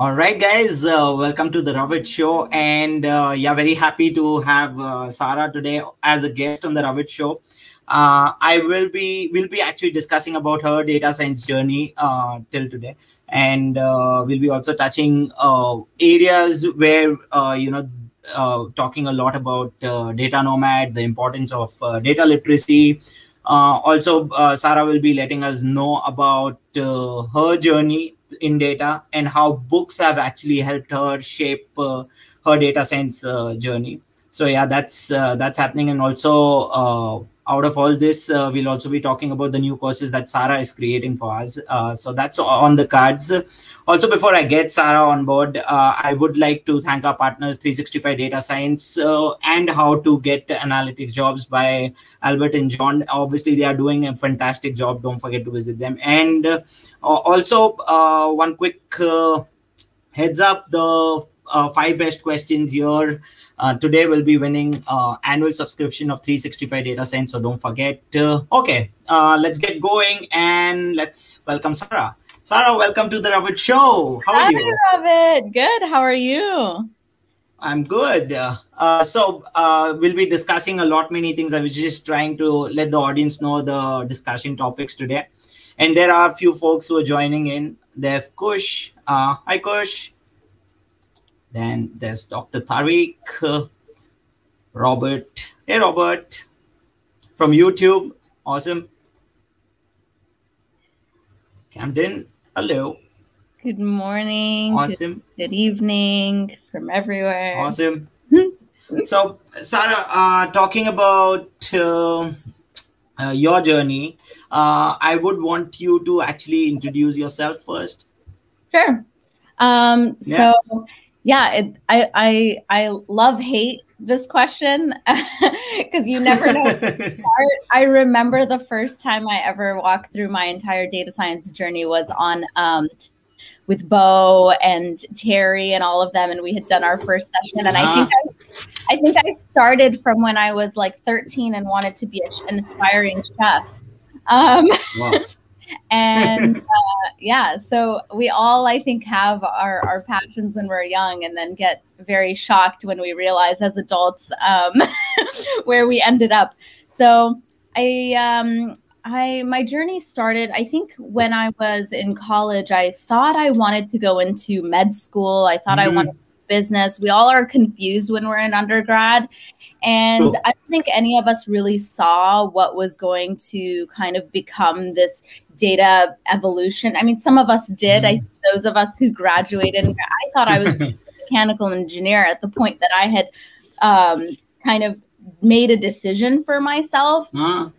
All right, guys, uh, welcome to the Ravit Show. And uh, yeah, very happy to have uh, Sarah today as a guest on the Ravit Show. Uh, I will be will be actually discussing about her data science journey uh, till today, and uh, we'll be also touching areas where you know talking a lot about data nomad, the importance of data literacy. also, Sarah will be letting us know about her journey in data and how books have actually helped her shape uh, her data science uh, journey. So yeah that's uh, that's happening. And also uh, out of all this uh, we'll also be talking about the new courses that sarah is creating for us. Uh, so that's on the cards. Also before i get sarah on board uh, i would like to thank our partners 365 data science uh, and how to get analytics jobs by albert and john. Obviously they are doing a fantastic job. Don't forget to visit them. And uh, also one quick heads up the five best questions here uh, today we'll be winning uh, annual subscription of 365 data science so don't forget uh, okay uh, let's get going and let's welcome sarah. Sarah welcome to the ravit show. How are you? Hi, you? Ravit good. How are you? I'm good. Uh, so we'll be discussing a lot many things. I was just trying to let the audience know the discussion topics today. And there are a few folks who are joining in. There's kush. Hi kush then there's Dr. Tariq, uh, Robert. Hey, Robert, from YouTube. Awesome. Camden, hello. Good morning. Awesome. Good, good evening from everywhere. Awesome. so, Sarah, uh, talking about uh, uh, your journey, uh, I would want you to actually introduce yourself first. Sure. Um, yeah. So, yeah, it, I I I love hate this question because you never know. I remember the first time I ever walked through my entire data science journey was on um, with Bo and Terry and all of them, and we had done our first session. And I think I, I think I started from when I was like 13 and wanted to be a, an aspiring chef. Um, wow. and uh, yeah so we all i think have our, our passions when we're young and then get very shocked when we realize as adults um, where we ended up. So i um, i my journey started i think when i was in college. I thought i wanted to go into med school. I thought mm-hmm. i wanted business. We all are confused when we're in undergrad and cool. I don't think any of us really saw what was going to kind of become this data evolution. I mean, some of us did. Mm-hmm. I those of us who graduated, I thought I was a mechanical engineer at the point that I had um, kind of made a decision for myself. Uh-huh.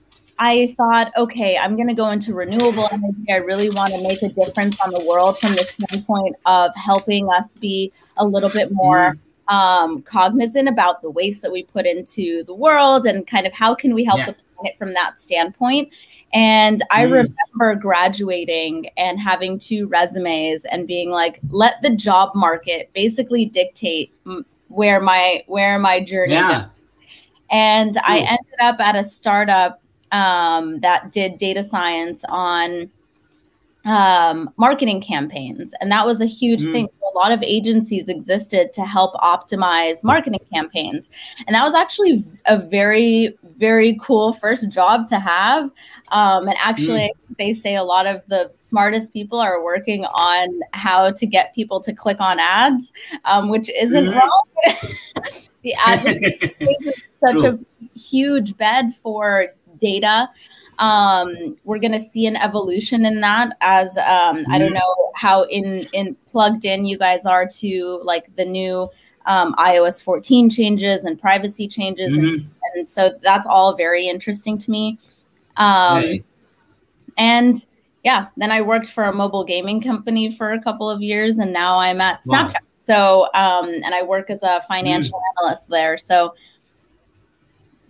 I thought, okay, I'm going to go into renewable energy. I really want to make a difference on the world from the standpoint of helping us be a little bit more mm. Um, cognizant about the waste that we put into the world and kind of how can we help yeah. the planet from that standpoint. And I mm. remember graduating and having two resumes and being like, let the job market basically dictate where my where my journey yeah. goes. And Ooh. I ended up at a startup um, that did data science on um, marketing campaigns. And that was a huge mm. thing. A lot of agencies existed to help optimize marketing campaigns. And that was actually a very, very cool first job to have. Um, and actually, mm. they say a lot of the smartest people are working on how to get people to click on ads, um, which isn't mm. wrong. the ad is such True. a huge bed for data um, we're going to see an evolution in that as um, I don't mm-hmm. know how in in plugged in you guys are to like the new um, iOS 14 changes and privacy changes, mm-hmm. and, and, so that's all very interesting to me. Um, And yeah, then I worked for a mobile gaming company for a couple of years, and now I'm at Snapchat. Wow. So um, and I work as a financial mm. analyst there. So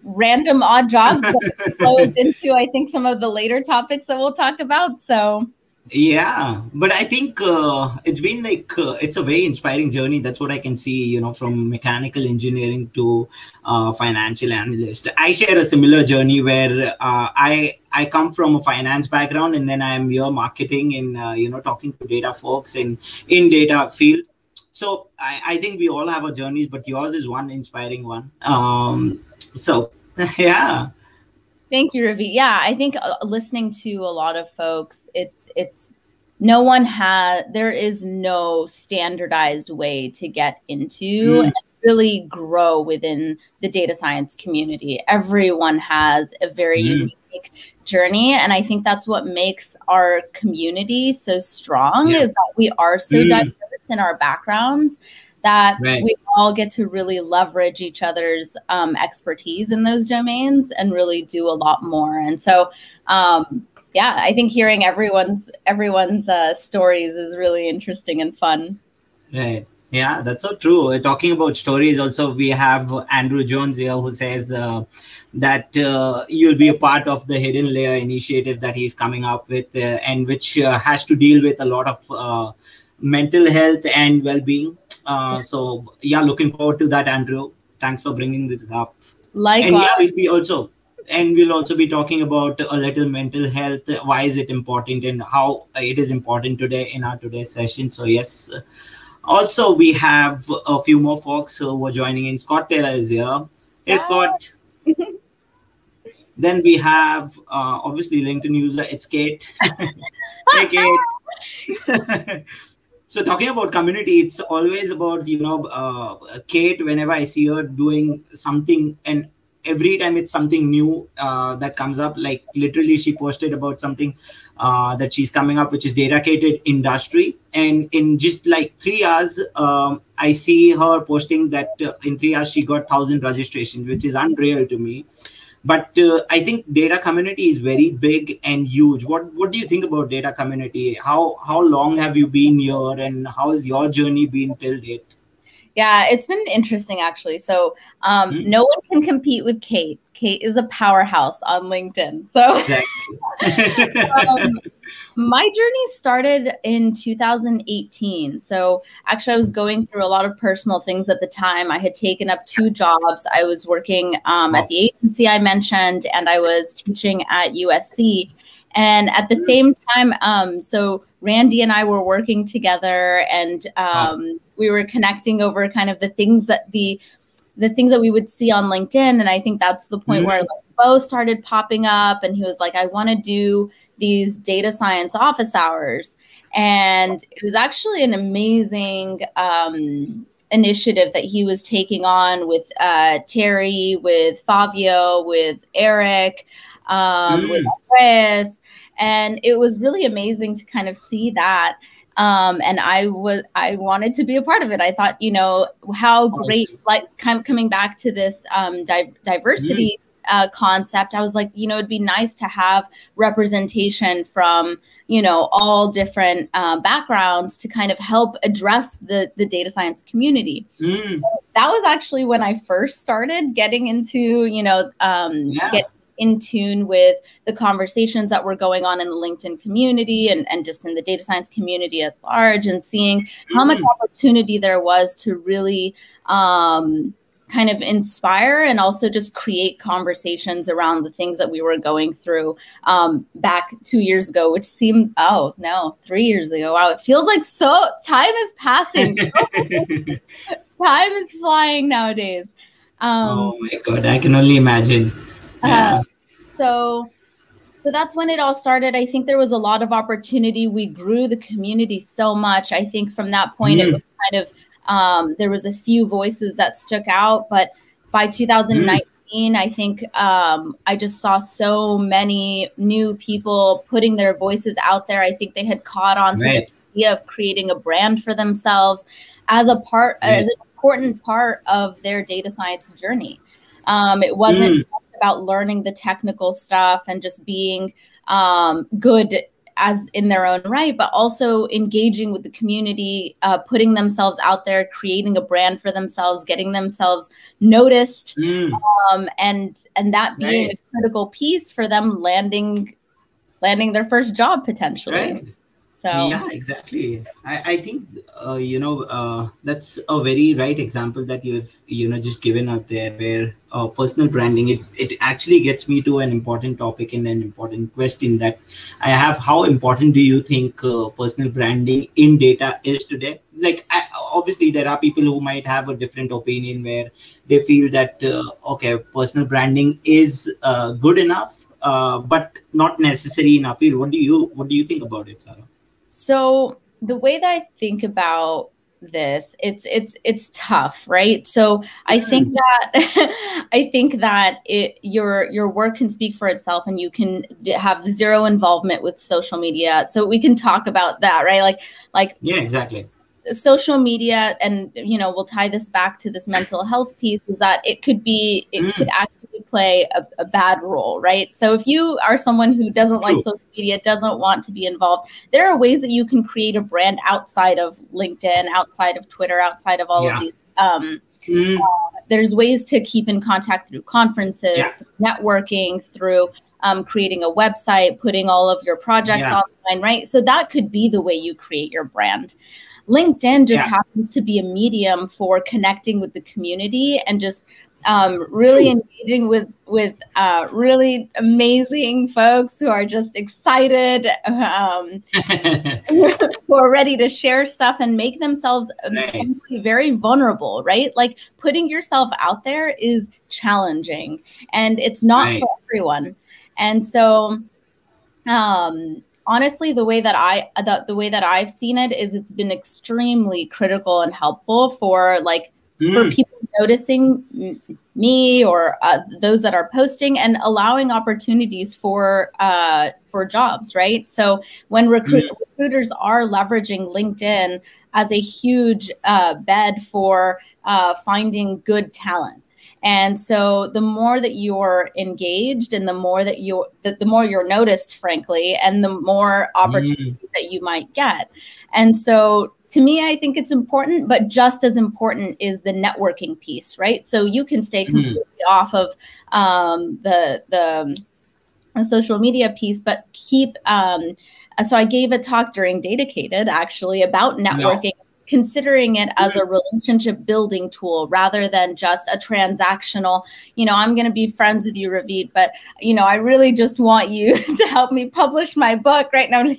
random odd jobs that flows into I think some of the later topics that we'll talk about. So. Yeah but i think uh, it's been like uh, it's a very inspiring journey that's what i can see you know from mechanical engineering to uh, financial analyst. I share a similar journey where uh, i i come from a finance background and then i'm here marketing and uh, you know talking to data folks in in data field. So I, I think we all have our journeys but yours is one inspiring one. Um so yeah Thank you, Ravi. Yeah, I think uh, listening to a lot of folks, it's it's no one has there is no standardized way to get into mm. and really grow within the data science community. Everyone has a very mm. unique journey and I think that's what makes our community so strong yeah. is that we are so mm. diverse in our backgrounds that right. we all get to really leverage each other's um, expertise in those domains and really do a lot more. And so, um, yeah, I think hearing everyone's everyone's uh, stories is really interesting and fun. Right. Yeah, that's so true. talking about stories, also we have Andrew Jones here who says uh, that uh, you'll be a part of the Hidden Layer initiative that he's coming up with, uh, and which uh, has to deal with a lot of uh, mental health and well-being. Uh, so yeah, looking forward to that, Andrew. Thanks for bringing this up. Likewise. And yeah, we'll be also and we'll also be talking about a little mental health. Why is it important and how it is important today in our today's session? So yes. Also we have a few more folks who are joining in. Scott taylor is here. Hey scott. Then we have uh, obviously linkedin user it's kate. Hey kate so talking about community it's always about you know uh, kate whenever i see her doing something and every time it's something new uh, that comes up like literally she posted about something uh, that she's coming up which is dedicated industry. And in just like three hours um, i see her posting that uh, in three hours she got 1000 registrations which is unreal to me but uh, i think data community is very big and huge what what do you think about data community how how long have you been here and how has your journey been till date yeah, it's been interesting actually. So um, mm-hmm. no one can compete with Kate. Kate is a powerhouse on LinkedIn. So exactly. um, my journey started in 2018. So actually, I was going through a lot of personal things at the time. I had taken up two jobs. I was working um, at the agency I mentioned, and I was teaching at USC. And at the same time, um, so Randy and I were working together, and um, we were connecting over kind of the things that the the things that we would see on LinkedIn. And I think that's the point mm-hmm. where like, Bo started popping up, and he was like, "I want to do these data science office hours," and it was actually an amazing. Um, initiative that he was taking on with uh, Terry, with Fabio, with Eric, um, mm. with Chris, and it was really amazing to kind of see that. Um, and I was I wanted to be a part of it. I thought, you know, how great like com- coming back to this um, di- diversity. Mm. Uh, concept, I was like, you know, it'd be nice to have representation from, you know, all different uh, backgrounds to kind of help address the the data science community. Mm. that was actually when I first started getting into, you know, um, yeah. get, in tune with the conversations that were going on in the LinkedIn community and, and just in the data science community at large and seeing how much mm. opportunity there was to really um, kind of inspire and also just create conversations around the things that we were going through um, back two years ago, which seemed, oh no, three years ago. Wow, it feels like so time is passing. time is flying nowadays. Um, oh my God, I can only imagine. Yeah. Uh, so so that's when it all started i think there was a lot of opportunity we grew the community so much i think from that point mm. it was kind of um, there was a few voices that stuck out but by 2019 mm. i think um, i just saw so many new people putting their voices out there i think they had caught on to right. the idea of creating a brand for themselves as a part right. as an important part of their data science journey um, it wasn't mm about learning the technical stuff and just being um, good as in their own right, but also engaging with the community, uh, putting themselves out there, creating a brand for themselves, getting themselves noticed, mm. um, and and that being right. a critical piece for them landing landing their first job potentially. Right. So yeah, exactly. I, I think uh, you know uh, that's a very right example that you've you know just given out there, where uh, personal branding it it actually gets me to an important topic and an important question that I have. How important do you think uh, personal branding in data is today? Like I, obviously there are people who might have a different opinion where they feel that uh, okay, personal branding is uh, good enough, but not necessary enough. What do you what do you think about it, Sarah? So the way that I think about this it's it's it's tough right so i think mm. that i think that it your your work can speak for itself and you can have zero involvement with social media so we can talk about that right like like yeah exactly social media and you know we'll tie this back to this mental health piece is that it could be it mm. could actually play a, a, bad role right so if you are someone who doesn't True. like social media doesn't want to be involved there are ways that you can create a brand outside of linkedin outside of twitter outside of all yeah. of these um, mm. uh, there's ways to keep in contact through conferences yeah. networking through um, creating a website putting all of your projects yeah. online right so that could be the way you create your brand LinkedIn just yeah. happens to be a medium for connecting with the community and just um, really True. engaging with with uh, really amazing folks who are just excited, um, who are ready to share stuff and make themselves right. very vulnerable. Right, like putting yourself out there is challenging, and it's not right. for everyone. And so, um, honestly the way that i the, the way that i've seen it is it's been extremely critical and helpful for like mm. for people noticing me or uh, those that are posting and allowing opportunities for uh, for jobs right so when recruit- mm. recruiters are leveraging linkedin as a huge uh, bed for uh, finding good talent and so the more that you're engaged and the more that you the, the more you're noticed, frankly, and the more opportunities mm. that you might get. And so to me, I think it's important, but just as important is the networking piece, right? So you can stay mm-hmm. completely mm. off of um, the the um, social media piece, but keep. Um, so I gave a talk during Datacated actually about networking. No considering it as a relationship building tool rather than just a transactional, you know, I'm going to be friends with you, Ravit, but, you know, I really just want you to help me publish my book right now.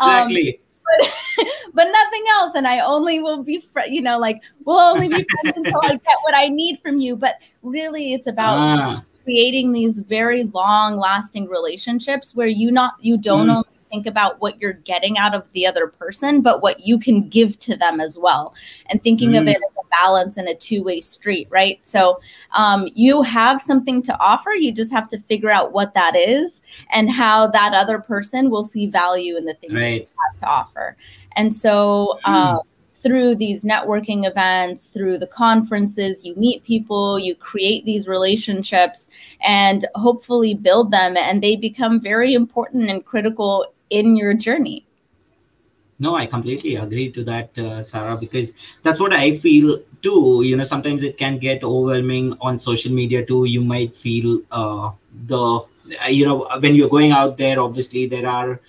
Um, exactly. But, but nothing else. And I only will be, fr- you know, like we'll only be friends until I get what I need from you. But really, it's about ah. creating these very long lasting relationships where you not you don't mm. only think about what you're getting out of the other person, but what you can give to them as well. And thinking mm. of it as a balance and a two way street, right? So um, you have something to offer. You just have to figure out what that is and how that other person will see value in the things right. you have to offer. And so, mm. um, through these networking events, through the conferences, you meet people, you create these relationships, and hopefully build them. And they become very important and critical in your journey. No, I completely agree to that, uh, Sarah, because that's what I feel too. You know, sometimes it can get overwhelming on social media too. You might feel uh, the, you know, when you're going out there, obviously there are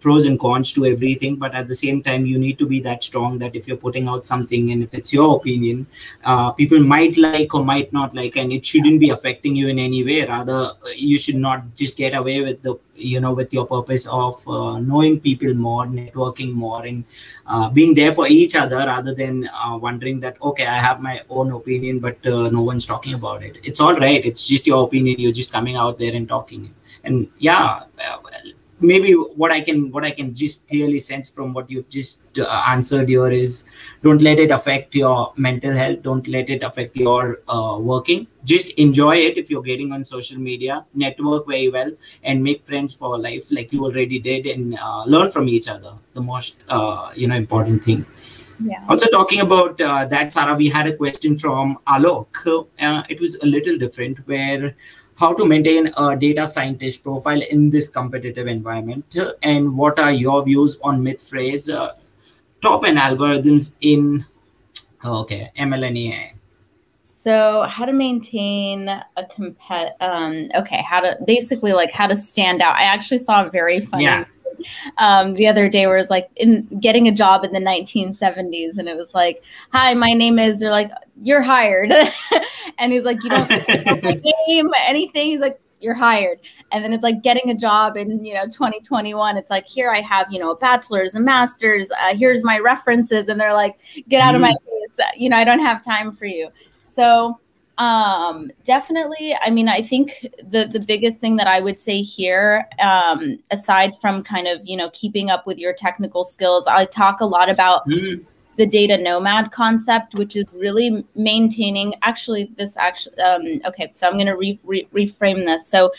pros and cons to everything but at the same time you need to be that strong that if you're putting out something and if it's your opinion uh, people might like or might not like and it shouldn't be affecting you in any way. Rather you should not just get away with the you know with your purpose of uh, knowing people more networking more and uh, being there for each other rather than uh, wondering that okay i have my own opinion but no one's talking about it. It's all right. It's just your opinion. You're just coming out there and talking. And yeah maybe what i can what i can just clearly sense from what you've just uh, answered here is don't let it affect your mental health. Don't let it affect your uh, working. Just enjoy it if you're getting on social media. Network very well and make friends for life like you already did and uh, learn from each other. The most uh, you know important thing. Yeah. Also, talking about uh, that, Sarah, we had a question from Alok. Uh, it was a little different, where how to maintain a data scientist profile in this competitive environment and what are your views on mid-phrase uh, top and algorithms in okay ml and ai so how to maintain a compet um okay how to basically like how to stand out i actually saw a very funny yeah. um, the other day where it's like in getting a job in the 1970s, and it was like, "Hi, my name is." They're like, "You're hired," and he's like, "You don't know my name, anything." He's like, you're hired and then it's like getting a job in you know 2021 it's like here i have you know a bachelor's a master's uh, here's my references and they're like get out of my mm. face you know i don't have time for you so um, definitely. I mean, I think the the biggest thing that I would say here, um, aside from kind of you know keeping up with your technical skills, I talk a lot about mm. The data nomad concept, which is really maintaining. Actually, this actually um, okay. So I'm going to re- re- reframe this. So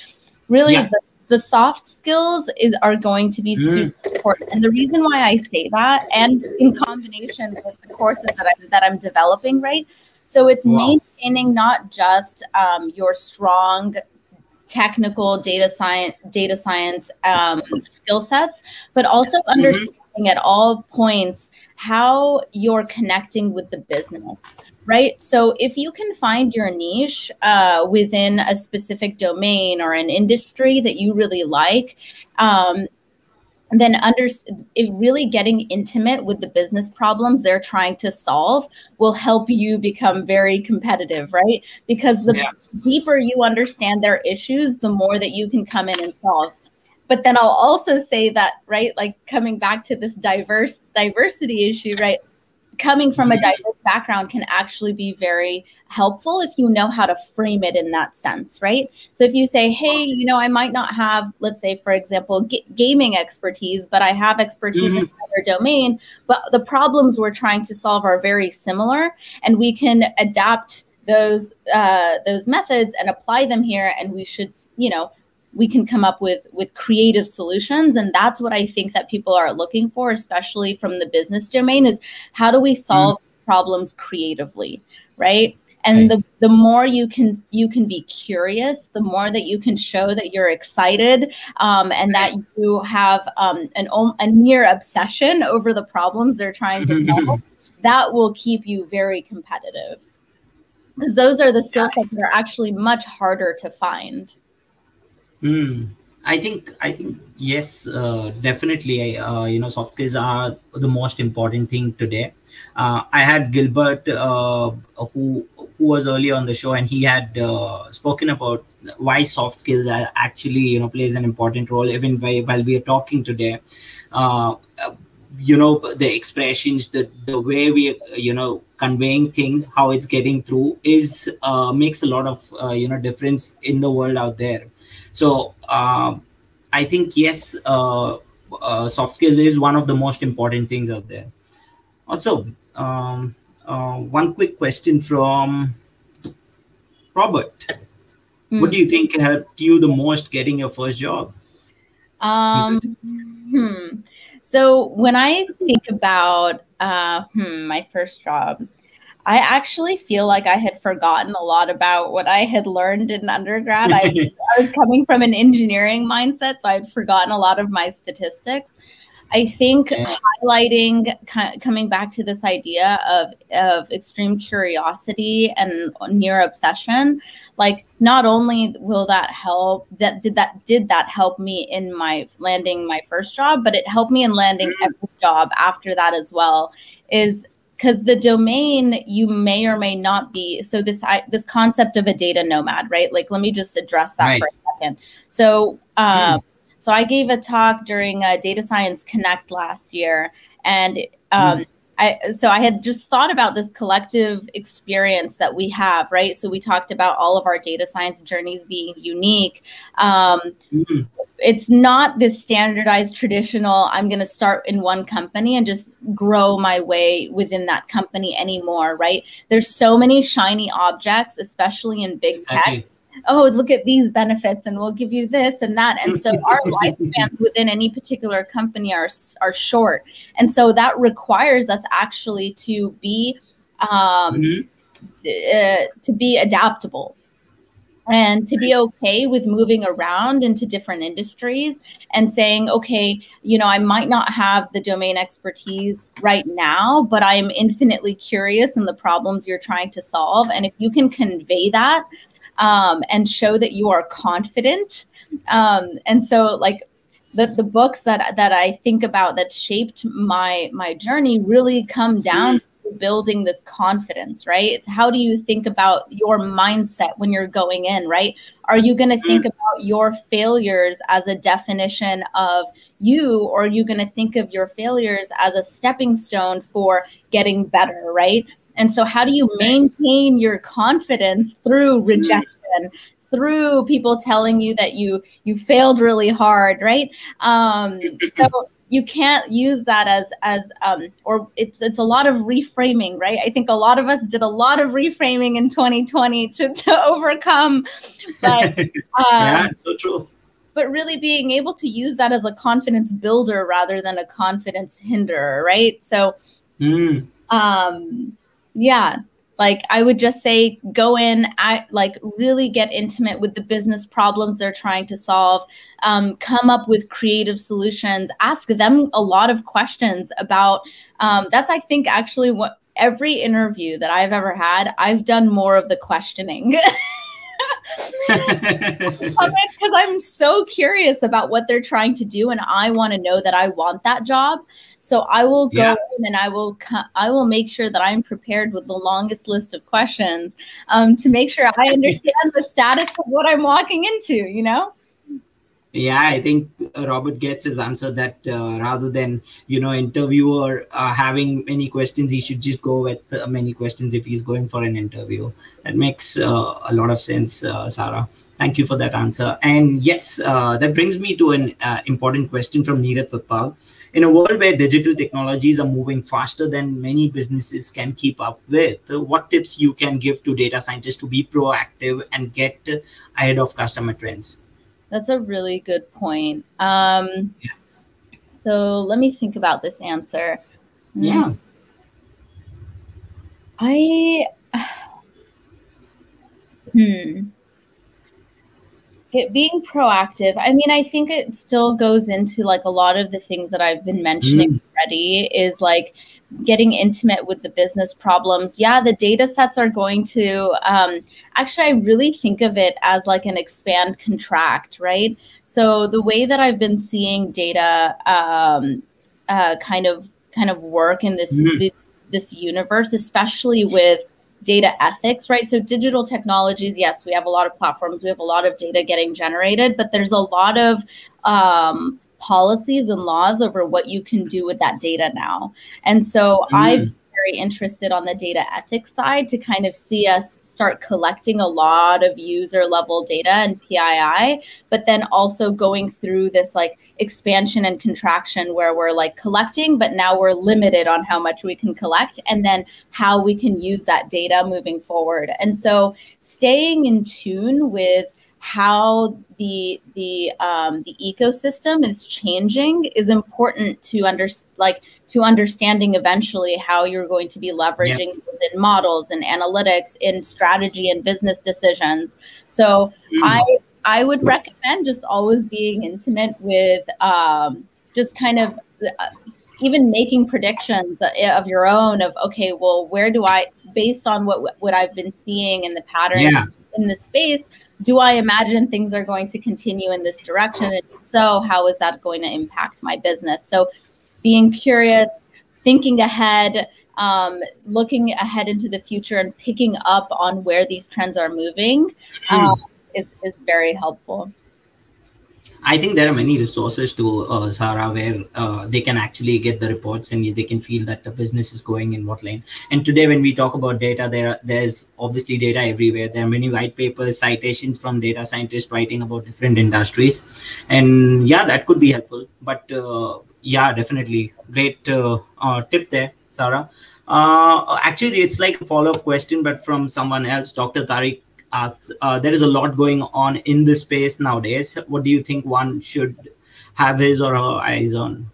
really. Yeah. The, the soft skills is are going to be mm. super important. And the reason why I say that, and in combination with the courses that I'm that I'm developing, right, so it's wow. maintaining not just um, your strong technical data science data science um, skill sets, but also mm-hmm. understanding at all points how you're connecting with the business right? So if you can find your niche uh, within a specific domain or an industry that you really like, um, then under really getting intimate with the business problems they're trying to solve will help you become very competitive right because the yeah. deeper you understand their issues the more that you can come in and solve but then i'll also say that right like coming back to this diverse diversity issue right coming from a mm-hmm. diverse background can actually be very helpful if you know how to frame it in that sense, right? So if you say, hey, you know, I might not have, let's say, for example, g- gaming expertise, but I have expertise mm-hmm. in another domain, but the problems we're trying to solve are very similar, and we can adapt those uh, those methods and apply them here, and we should, you know, we can come up with with creative solutions. And that's what i think that people are looking for especially from the business domain is how do we solve mm. problems creatively right? And right. the the more you can you can be curious the more that you can show that you're excited um, and that you have um, an a near obsession over the problems they're trying to solve that will keep you very competitive. Because those are the skill sets that are actually much harder to find Mm. I think I think yes, uh, definitely. Uh, you know, soft skills are the most important thing today. Uh, I had Gilbert, uh, who who was earlier on the show, and he had uh, spoken about why soft skills are actually you know plays an important role even while, while we are talking today. Uh, you know, the expressions, the the way we you know conveying things, how it's getting through is makes a lot of you know difference in the world out there so uh, I think yes, uh, uh, soft skills is one of the most important things out there. Also, um, uh, one quick question from Robert. Hmm. What do you think helped you the most getting your first job? Um, hmm. So when I think about uh, hmm, my first job, I actually feel like I had forgotten a lot about what I had learned in undergrad. I, I, was coming from an engineering mindset, so I'd forgotten a lot of my statistics. I think yeah. highlighting, coming back to this idea of, of extreme curiosity and near obsession, like not only will that help, that did that did that help me in my landing my first job, but it helped me in landing mm-hmm. every job after that as well. Is because the domain you may or may not be so this I, this concept of a data nomad right like let me just address that right. for a second so um, mm. so i gave a talk during a data science connect last year and um, mm. I, so I had just thought about this collective experience that we have, right? So we talked about all of our data science journeys being unique. Um, mm it's not this standardized traditional i'm going to start in one company and just grow my way within that company anymore right there's so many shiny objects especially in big tech oh look at these benefits and we'll give you this and that. And so our lifespans within any particular company are are short. And so that requires us actually to be um, mm-hmm. uh, to be adaptable and to be okay with moving around into different industries and saying okay you know i might not have the domain expertise right now but i'm infinitely curious in the problems you're trying to solve. And if you can convey that um, and show that you are confident um, and so like the, the books that that I think about that shaped my my journey really come down to building this confidence, right? It's how do you think about your mindset when you're going in, right? Are you going to think about your failures as a definition of you, or are you going to think of your failures as a stepping stone for getting better, right? And so, how do you maintain your confidence through rejection, through people telling you that you you failed really hard, right? Um, so you can't use that as as um, or it's it's a lot of reframing, right? I think a lot of us did a lot of reframing in 2020 to to overcome, but um, yeah, so true. But really being able to use that as a confidence builder rather than a confidence hinderer, right? So, mm. um, yeah, like I would just say, go in, I, like really get intimate with the business problems they're trying to solve. Um, come up with creative solutions. Ask them a lot of questions about. Um, that's I think actually what every interview that I've ever had, I've done more of the questioning. because I'm so curious about what they're trying to do, and I want to know that I want that job. So I will go yeah. in and I will I will make sure that I'm prepared with the longest list of questions um, to make sure I understand the status of what I'm walking into. You know. Yeah, I think Robert gets his answer that uh, rather than you know interviewer uh, having many questions, he should just go with uh, many questions if he's going for an interview. That makes uh, a lot of sense, uh, Sarah. Thank you for that answer. And yes, uh, that brings me to an important question from Neeraj Satpal in a world where digital technologies are moving faster than many businesses can keep up with what tips you can give to data scientists to be proactive and get ahead of customer trends that's a really good point. Um, yeah. so let me think about this answer. Yeah. I hmm. It being proactive i mean i think it still goes into like a lot of the things that i've been mentioning mm. already is like getting intimate with the business problems yeah the data sets are going to um, actually i really think of it as like an expand contract right so the way that i've been seeing data um, uh, kind of kind of work in this mm. this universe especially with data ethics, right? So digital technologies, yes, we have a lot of platforms, we have a lot of data getting generated, but there's a lot of um, policies and laws over what you can do with that data now. And so mm. I've very interested on the data ethics side to kind of see us start collecting a lot of user level data and PII, but then also going through this like expansion and contraction where we're like collecting, but now we're limited on how much we can collect and then how we can use that data moving forward. And so staying in tune with how the the um, the ecosystem is changing is important to under like to understanding eventually how you're going to be leveraging in models and analytics in strategy and business decisions. So mm. I I would recommend just always being intimate with um, just kind of. Uh, even making predictions of your own of okay well where do i based on what what i've been seeing in the patterns yeah. in the space do I imagine things are going to continue in this direction? And so, how is that going to impact my business? So, being curious, thinking ahead, um, looking ahead into the future, and picking up on where these trends are moving hmm. um, is, is very helpful. I think there are many resources to uh, Sarah where uh, they can actually get the reports and they can feel that the business is going in what lane. And today, when we talk about data, there there's obviously data everywhere. There are many white papers, citations from data scientists writing about different industries, and yeah, that could be helpful. But uh, yeah, definitely great uh, uh, tip there, Sarah. Uh, actually, it's like a follow up question, but from someone else, Dr. Tariq asks, uh, there is a lot going on in this space nowadays. What do you think one should have his or her eyes on?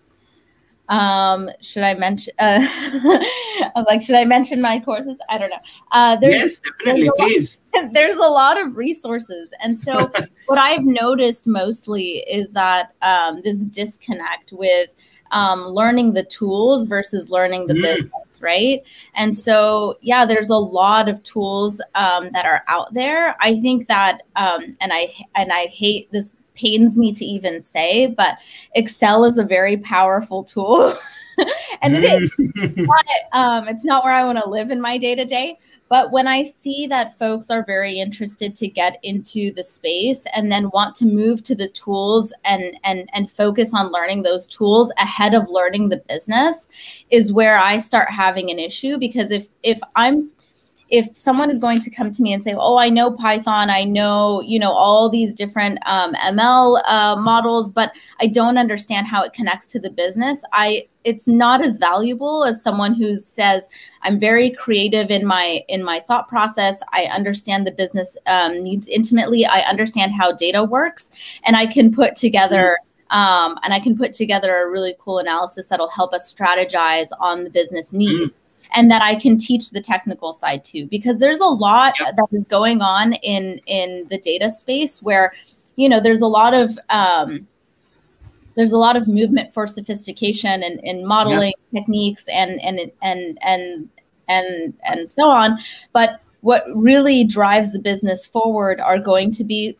Um, should I mention? Uh, I like, should I mention my courses? I don't know. Uh, there's, yes, definitely, there's please. Lot, there's a lot of resources, and so what I've noticed mostly is that um, this disconnect with um, learning the tools versus learning the mm. business right? And so, yeah, there's a lot of tools um, that are out there. I think that, um, and I and I hate this pains me to even say, but Excel is a very powerful tool. and it is. but um, it's not where I want to live in my day to day. But when I see that folks are very interested to get into the space and then want to move to the tools and and and focus on learning those tools ahead of learning the business is where I start having an issue because if if I'm if someone is going to come to me and say, "Oh, I know Python, I know you know all these different um, ML uh, models, but I don't understand how it connects to the business," I it's not as valuable as someone who says, "I'm very creative in my in my thought process. I understand the business um, needs intimately. I understand how data works, and I can put together." Um, and I can put together a really cool analysis that'll help us strategize on the business need. And that I can teach the technical side too because there's a lot that is going on in in the data space where you know there's a lot of um, there's a lot of movement for sophistication and, and modeling yep. techniques and and and and and and so on but what really drives the business forward are going to be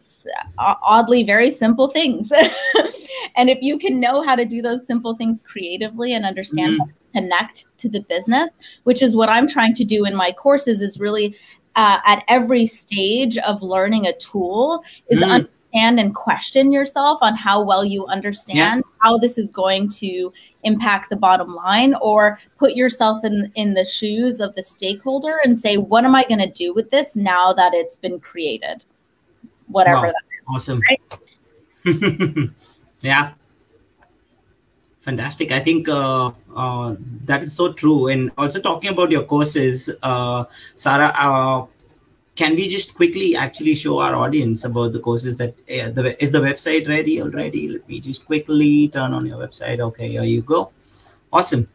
oddly very simple things. and if you can know how to do those simple things creatively and understand mm-hmm. how to connect to the business, which is what I'm trying to do in my courses, is really uh, at every stage of learning a tool is mm understand and question yourself on how well you understand yeah. how this is going to impact the bottom line or put yourself in in the shoes of the stakeholder and say what am i going to do with this now that it's been created whatever wow. that is awesome right? yeah fantastic i think uh, uh, that is so true and also talking about your courses uh, sarah uh, can we just quickly actually show our audience about the courses that uh, the, is the website ready already? Let me just quickly turn on your website. Okay here you go. Awesome.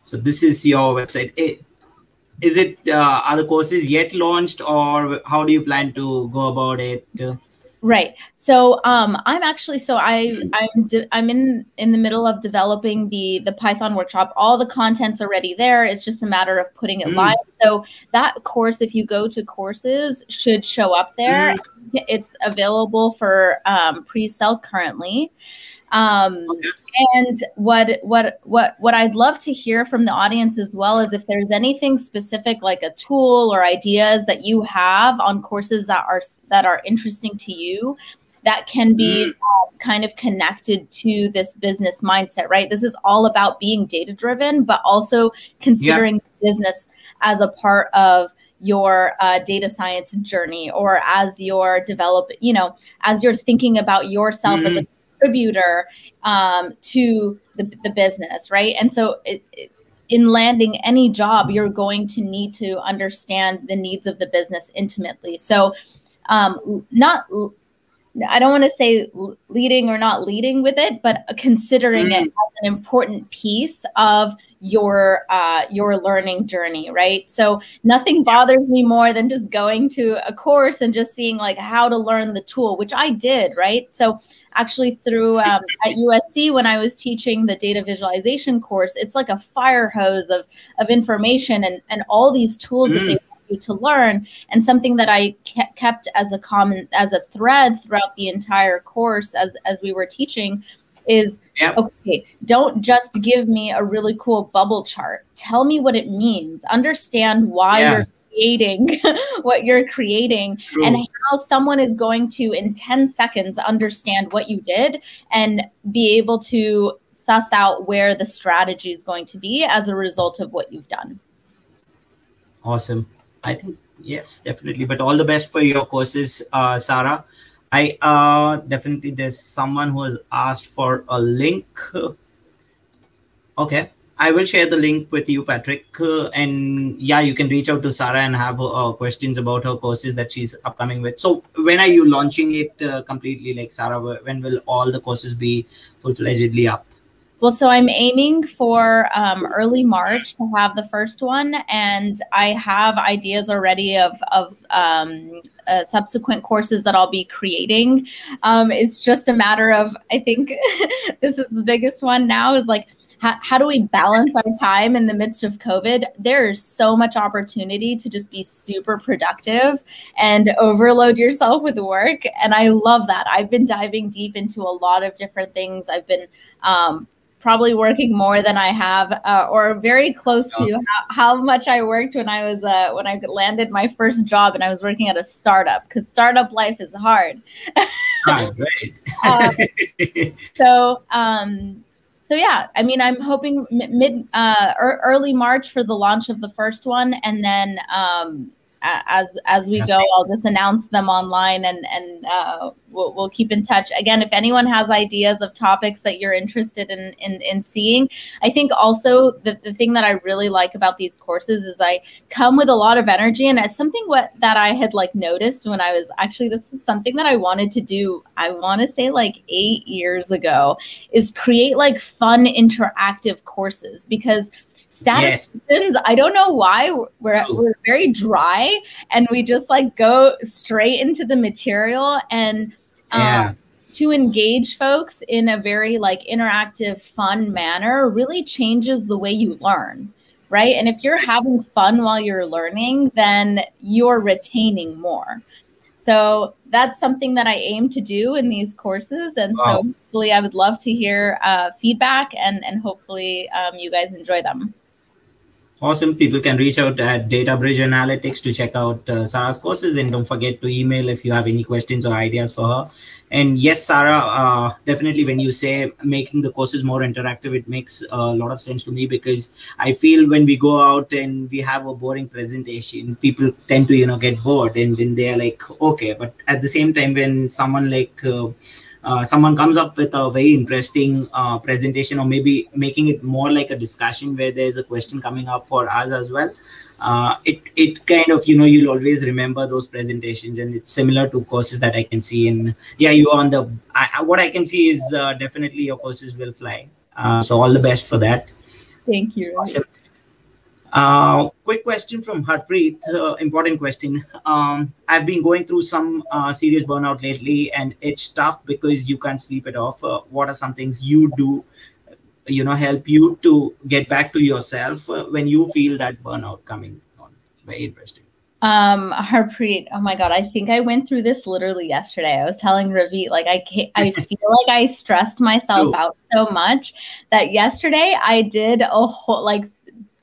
So this is your website. Eh, is it uh, are the courses yet launched or how do you plan to go about it Right. So um, I'm actually so I I'm de- I'm in in the middle of developing the the Python workshop. All the content's already there. It's just a matter of putting it mm. live. So that course, if you go to courses, should show up there. Mm. It's available for um, pre-sale currently. Um, okay. And what what what what I'd love to hear from the audience as well is if there's anything specific, like a tool or ideas that you have on courses that are that are interesting to you, that can be uh, kind of connected to this business mindset, right? This is all about being data driven, but also considering yeah. business as a part of your uh, data science journey or as you're developing, you know, as you're thinking about yourself mm-hmm. as a mm-hmm contributor um, to the, the business, right? And so it, it, in landing any job, you're going to need to understand the needs of the business intimately. So, um, not I don't want to say leading or not leading with it, but considering mm-hmm. it as an important piece of your uh, your learning journey, right? So nothing bothers me more than just going to a course and just seeing like how to learn the tool, which I did, right? So actually through um, at USC when I was teaching the data visualization course, it's like a fire hose of of information and and all these tools mm. that they want you to learn. And something that I kept as a common as a thread throughout the entire course as as we were teaching is yep. okay don't just give me a really cool bubble chart tell me what it means understand why yeah. you're creating what you're creating True. and how someone is going to in 10 seconds understand what you did and be able to suss out where the strategy is going to be as a result of what you've done. Awesome. I think yes definitely. But all the best for your courses uh, sarah. I uh, definitely there's someone who has asked for a link. Okay I will share the link with you, Patrick. Uh, and yeah, you can reach out to Sarah and have uh, questions about her courses that she's upcoming with. So, when are you launching it uh, completely, like Sarah? When will all the courses be full fledgedly up? Well, so I'm aiming for um, early March to have the first one, and I have ideas already of of um, uh, subsequent courses that I'll be creating. Um, it's just a matter of I think this is the biggest one now is like how, how do we balance our time in the midst of COVID? There's so much opportunity to just be super productive and overload yourself with work. And I love that. I've been diving deep into a lot of different things. I've been um, probably working more than I have, uh, or very close to how, how, much I worked when I was uh, when I landed my first job and I was working at a startup because startup life is hard. great. um, so um, so yeah, I mean, I'm hoping mid uh, early March for the launch of the first one, and then um, as as we go, I'll just announce them online, and and uh, we'll, we'll keep in touch. Again, if anyone has ideas of topics that you're interested in in, in seeing, I think also the, the thing that I really like about these courses is I come with a lot of energy, and it's something what that I had like noticed when I was actually this is something that I wanted to do. I want to say like eight years ago is create like fun interactive courses because statisticians yes. i don't know why we're, we're very dry and we just like go straight into the material and um, yeah. to engage folks in a very like interactive fun manner really changes the way you learn right and if you're having fun while you're learning then you're retaining more so that's something that I aim to do in these courses, and wow. so hopefully, I would love to hear uh, feedback, and and hopefully, um, you guys enjoy them awesome people can reach out at data bridge analytics to check out uh, sarah's courses. And don't forget to email if you have any questions or ideas for her. And yes sarah uh, definitely when you say making the courses more interactive it makes a lot of sense to me because i feel when we go out and we have a boring presentation people tend to you know get bored and then they're like okay. But at the same time when someone like uh, someone comes up with a very interesting uh, presentation or maybe making it more like a discussion where there's a question coming up for us as well. Uh, it it kind of you know you'll always remember those presentations and it's similar to courses that i can see in yeah you are on the I, what i can see is uh, definitely your courses will fly. Uh, so all the best for that. Thank you. Awesome. Uh, quick question from Harpreet, uh, important question. Um, I've been going through some uh, serious burnout lately, and it's tough because you can't sleep it off. Uh, what are some things you do, you know, help you to get back to yourself uh, when you feel that burnout coming on? Very interesting. Um, Harpreet, oh my god, I think I went through this literally yesterday. I was telling Ravit, like I can't, I feel like I stressed myself Ooh. out so much that yesterday I did a whole like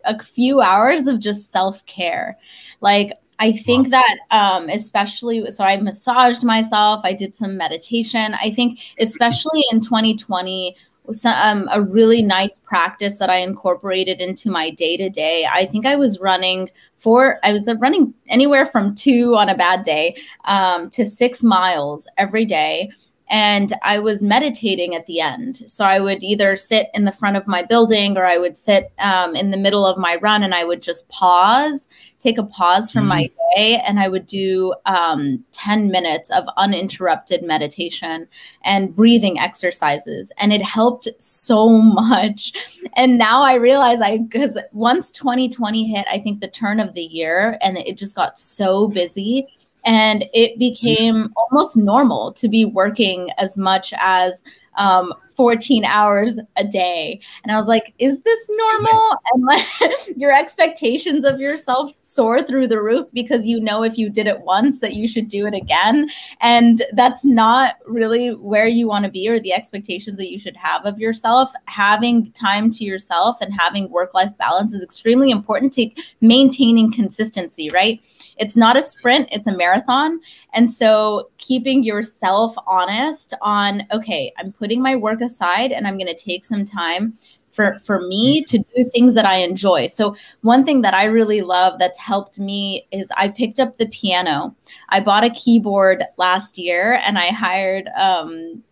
a few hours of just self care. Like, I think wow. that, um, especially, so I massaged myself, I did some meditation. I think, especially in 2020, um, a really nice practice that I incorporated into my day to day. I think I was running for, I was running anywhere from two on a bad day um, to six miles every day and I was meditating at the end. So I would either sit in the front of my building or I would sit um, in the middle of my run and I would just pause, take a pause from mm-hmm. my day, and I would do um, 10 minutes of uninterrupted meditation and breathing exercises. And it helped so much. And now I realize I, because once 2020 hit, I think the turn of the year and it just got so busy and it became almost normal to be working as much as um, 14 hours a day. And I was like, is this normal? And like your expectations of yourself soar through the roof because you know if you did it once that you should do it again. And that's not really where you want to be or the expectations that you should have of yourself. Having time to yourself and having work-life balance is extremely important to maintaining consistency, right? It's not a sprint, it's a marathon. And so keeping yourself honest on, okay, I'm putting my work aside and I'm going to take some time for for me to do things that I enjoy. So one thing that I really love that's helped me is I picked up the piano. I bought a keyboard last year and I hired um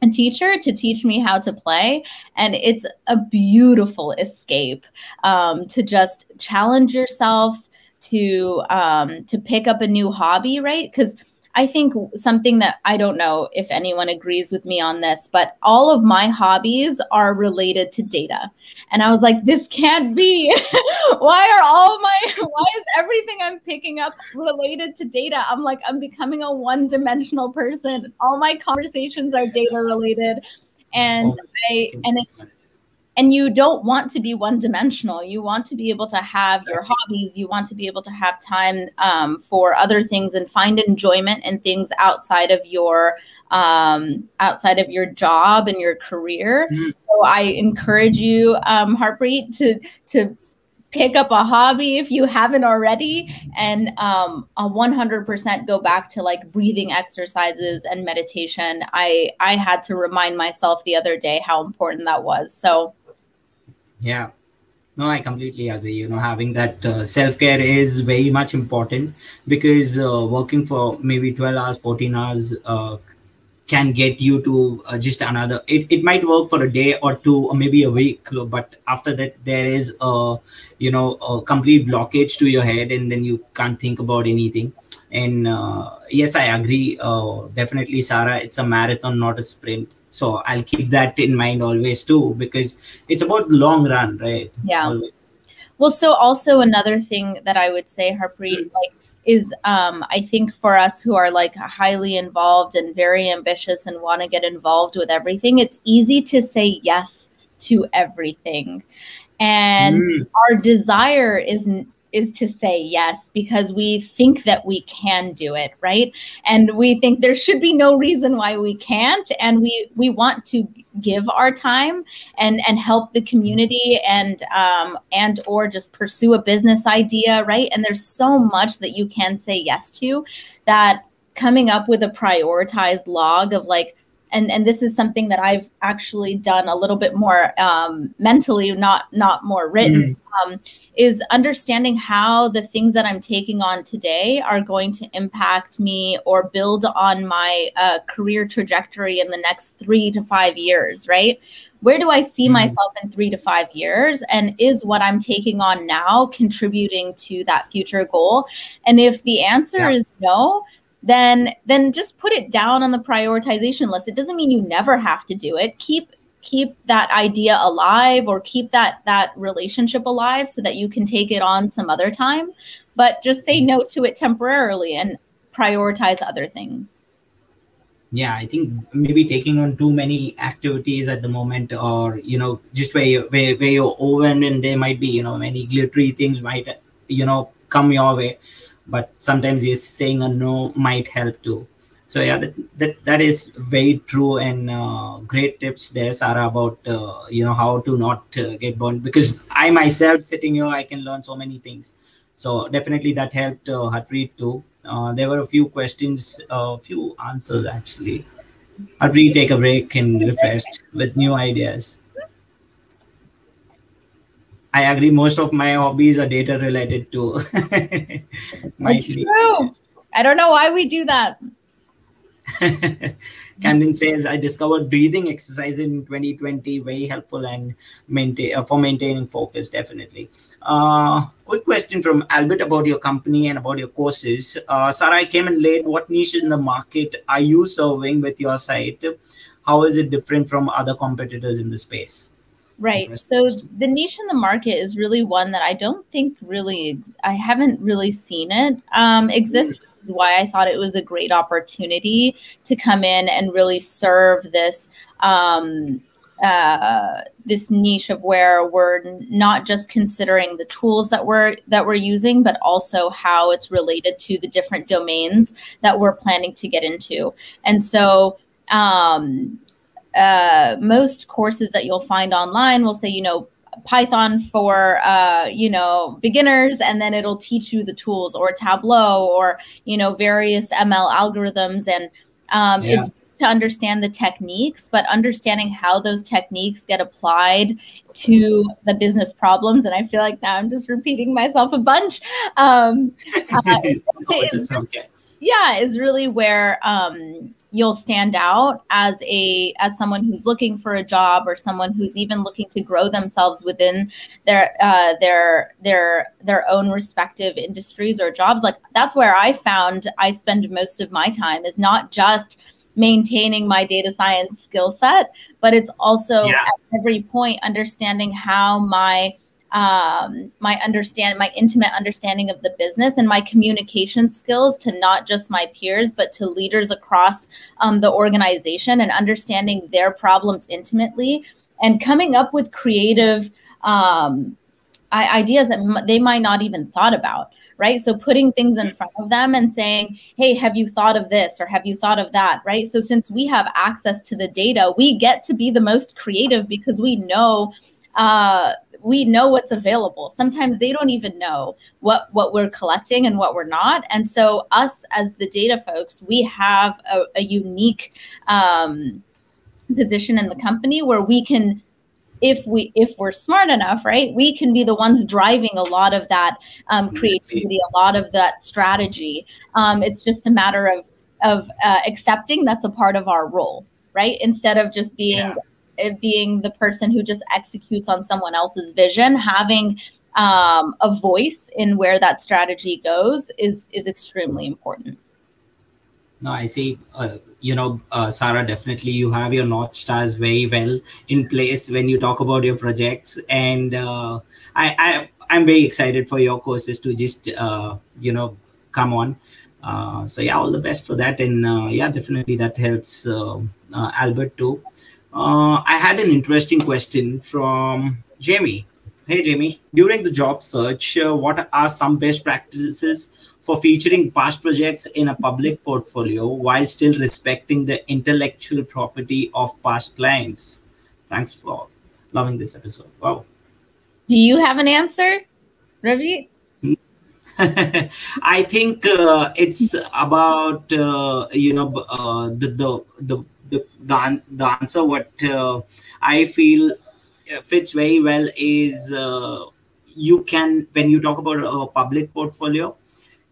a teacher to teach me how to play and it's a beautiful escape um, to just challenge yourself to um, to pick up a new hobby right because I think something that I don't know if anyone agrees with me on this, but all of my hobbies are related to data. And I was like, this can't be. why are all my, why is everything I'm picking up related to data? I'm like, I'm becoming a one dimensional person. All my conversations are data related. And oh, I, and it, and you don't want to be one dimensional you want to be able to have your hobbies you want to be able to have time um, for other things and find enjoyment in things outside of your um, outside of your job and your career. Mm. So I encourage you, um, Harpreet, to to pick up a hobby if you haven't already, and um, a 100% go back to like breathing exercises and meditation. I I had to remind myself the other day how important that was. So yeah. No, I completely agree. You know, having that uh, self care is very much important because uh, working for maybe 12 hours, 14 hours uh, can get you to uh, just another it, it might work for a day or two or maybe a week but after that there is a you know a complete blockage to your head and then you can't think about anything and uh, yes i agree uh, definitely sarah it's a marathon not a sprint so i'll keep that in mind always too because it's about the long run right yeah always. well so also another thing that i would say harpreet mm. like is um, I think for us who are like highly involved and very ambitious and want to get involved with everything, it's easy to say yes to everything. And mm. our desire is is to say yes because we think that we can do it right? And we think there should be no reason why we can't and we we want to give our time and and help the community and um and or just pursue a business idea right? And there's so much that you can say yes to that coming up with a prioritized log of like and and this is something that I've actually done a little bit more um, mentally, not not more written. Mm-hmm. Um, is understanding how the things that I'm taking on today are going to impact me or build on my uh, career trajectory in the next three to five years. Right? Where do I see mm-hmm. myself in three to five years? And is what I'm taking on now contributing to that future goal? And if the answer yeah. is no, then then just put it down on the prioritization list. It doesn't mean you never have to do it. Keep keep that idea alive or keep that that relationship alive so that you can take it on some other time, but just say no to it temporarily and prioritize other things. Yeah, I think maybe taking on too many activities at the moment, or you know, just where you, where, where you're overwhelmed and there might be you know many glittery things might you know come your way but sometimes yes saying a no might help too. So yeah that that, that is very true and uh, great tips there sarah about uh, you know how to not uh, get burned because i myself sitting here i can learn so many things. So definitely that helped uh, Harpreet too. Uh, there were a few questions a few answers actually. Harpreet take a break and refresh with new ideas I agree. Most of my hobbies are data related to too. It's true. I don't know why we do that. Camden says, I discovered breathing exercise in 2020, very helpful and maintain uh, for maintaining focus, definitely. Uh, quick question from Albert about your company and about your courses. Uh, Sarah, I came in late. What niche in the market are you serving with your site? How is it different from other competitors in the space? Right. So the niche in the market is really one that I don't think really, I haven't really seen it um, exist. Is why I thought it was a great opportunity to come in and really serve this um, uh, this niche of where we're not just considering the tools that we're that we're using, but also how it's related to the different domains that we're planning to get into. And so um, uh, most courses that you'll find online will say, you know, Python for uh, you know beginners, and then it'll teach you the tools, or Tableau, or you know various ML algorithms, and um, yeah. it's to understand the techniques, but understanding how those techniques get applied to the business problems. And I feel like now I'm just repeating myself a bunch. Um, uh, is, okay. Yeah, is really where um, you'll stand out as a as someone who's looking for a job or someone who's even looking to grow themselves within their uh, their their their own respective industries or jobs like that's where i found i spend most of my time is not just maintaining my data science skill set but it's also yeah. at every point understanding how my um, my understand my intimate understanding of the business and my communication skills to not just my peers but to leaders across um, the organization and understanding their problems intimately and coming up with creative um, ideas that they might not even thought about right? So putting things in front of them and saying hey have you thought of this or have you thought of that? Right? So since we have access to the data we get to be the most creative because we know uh, we know what's available. Sometimes they don't even know what what we're collecting and what we're not. And so us as the data folks we have a, a unique um, position in the company where we can if we if we're smart enough right we can be the ones driving a lot of that um, creativity a lot of that strategy. Um, it's just a matter of of uh, accepting that's a part of our role right? Instead of just being yeah being the person who just executes on someone else's vision, having um, a voice in where that strategy goes is is extremely important. No, I see. Uh, you know, uh, Sarah, definitely you have your North Stars very well in place when you talk about your projects. And uh, I, I, I'm very excited for your courses to just, uh, you know, come on. Uh, so yeah, all the best for that. And uh, yeah, definitely that helps Albert too uh, I had an interesting question from Jamie. Hey, Jamie, during the job search, uh, what are some best practices for featuring past projects in a public portfolio while still respecting the intellectual property of past clients? Thanks for loving this episode. Wow. Do you have an answer, Ravit? I think uh, it's about uh, you know uh, the the the the the, the answer what uh, I feel fits very well is uh, you can when you talk about a public portfolio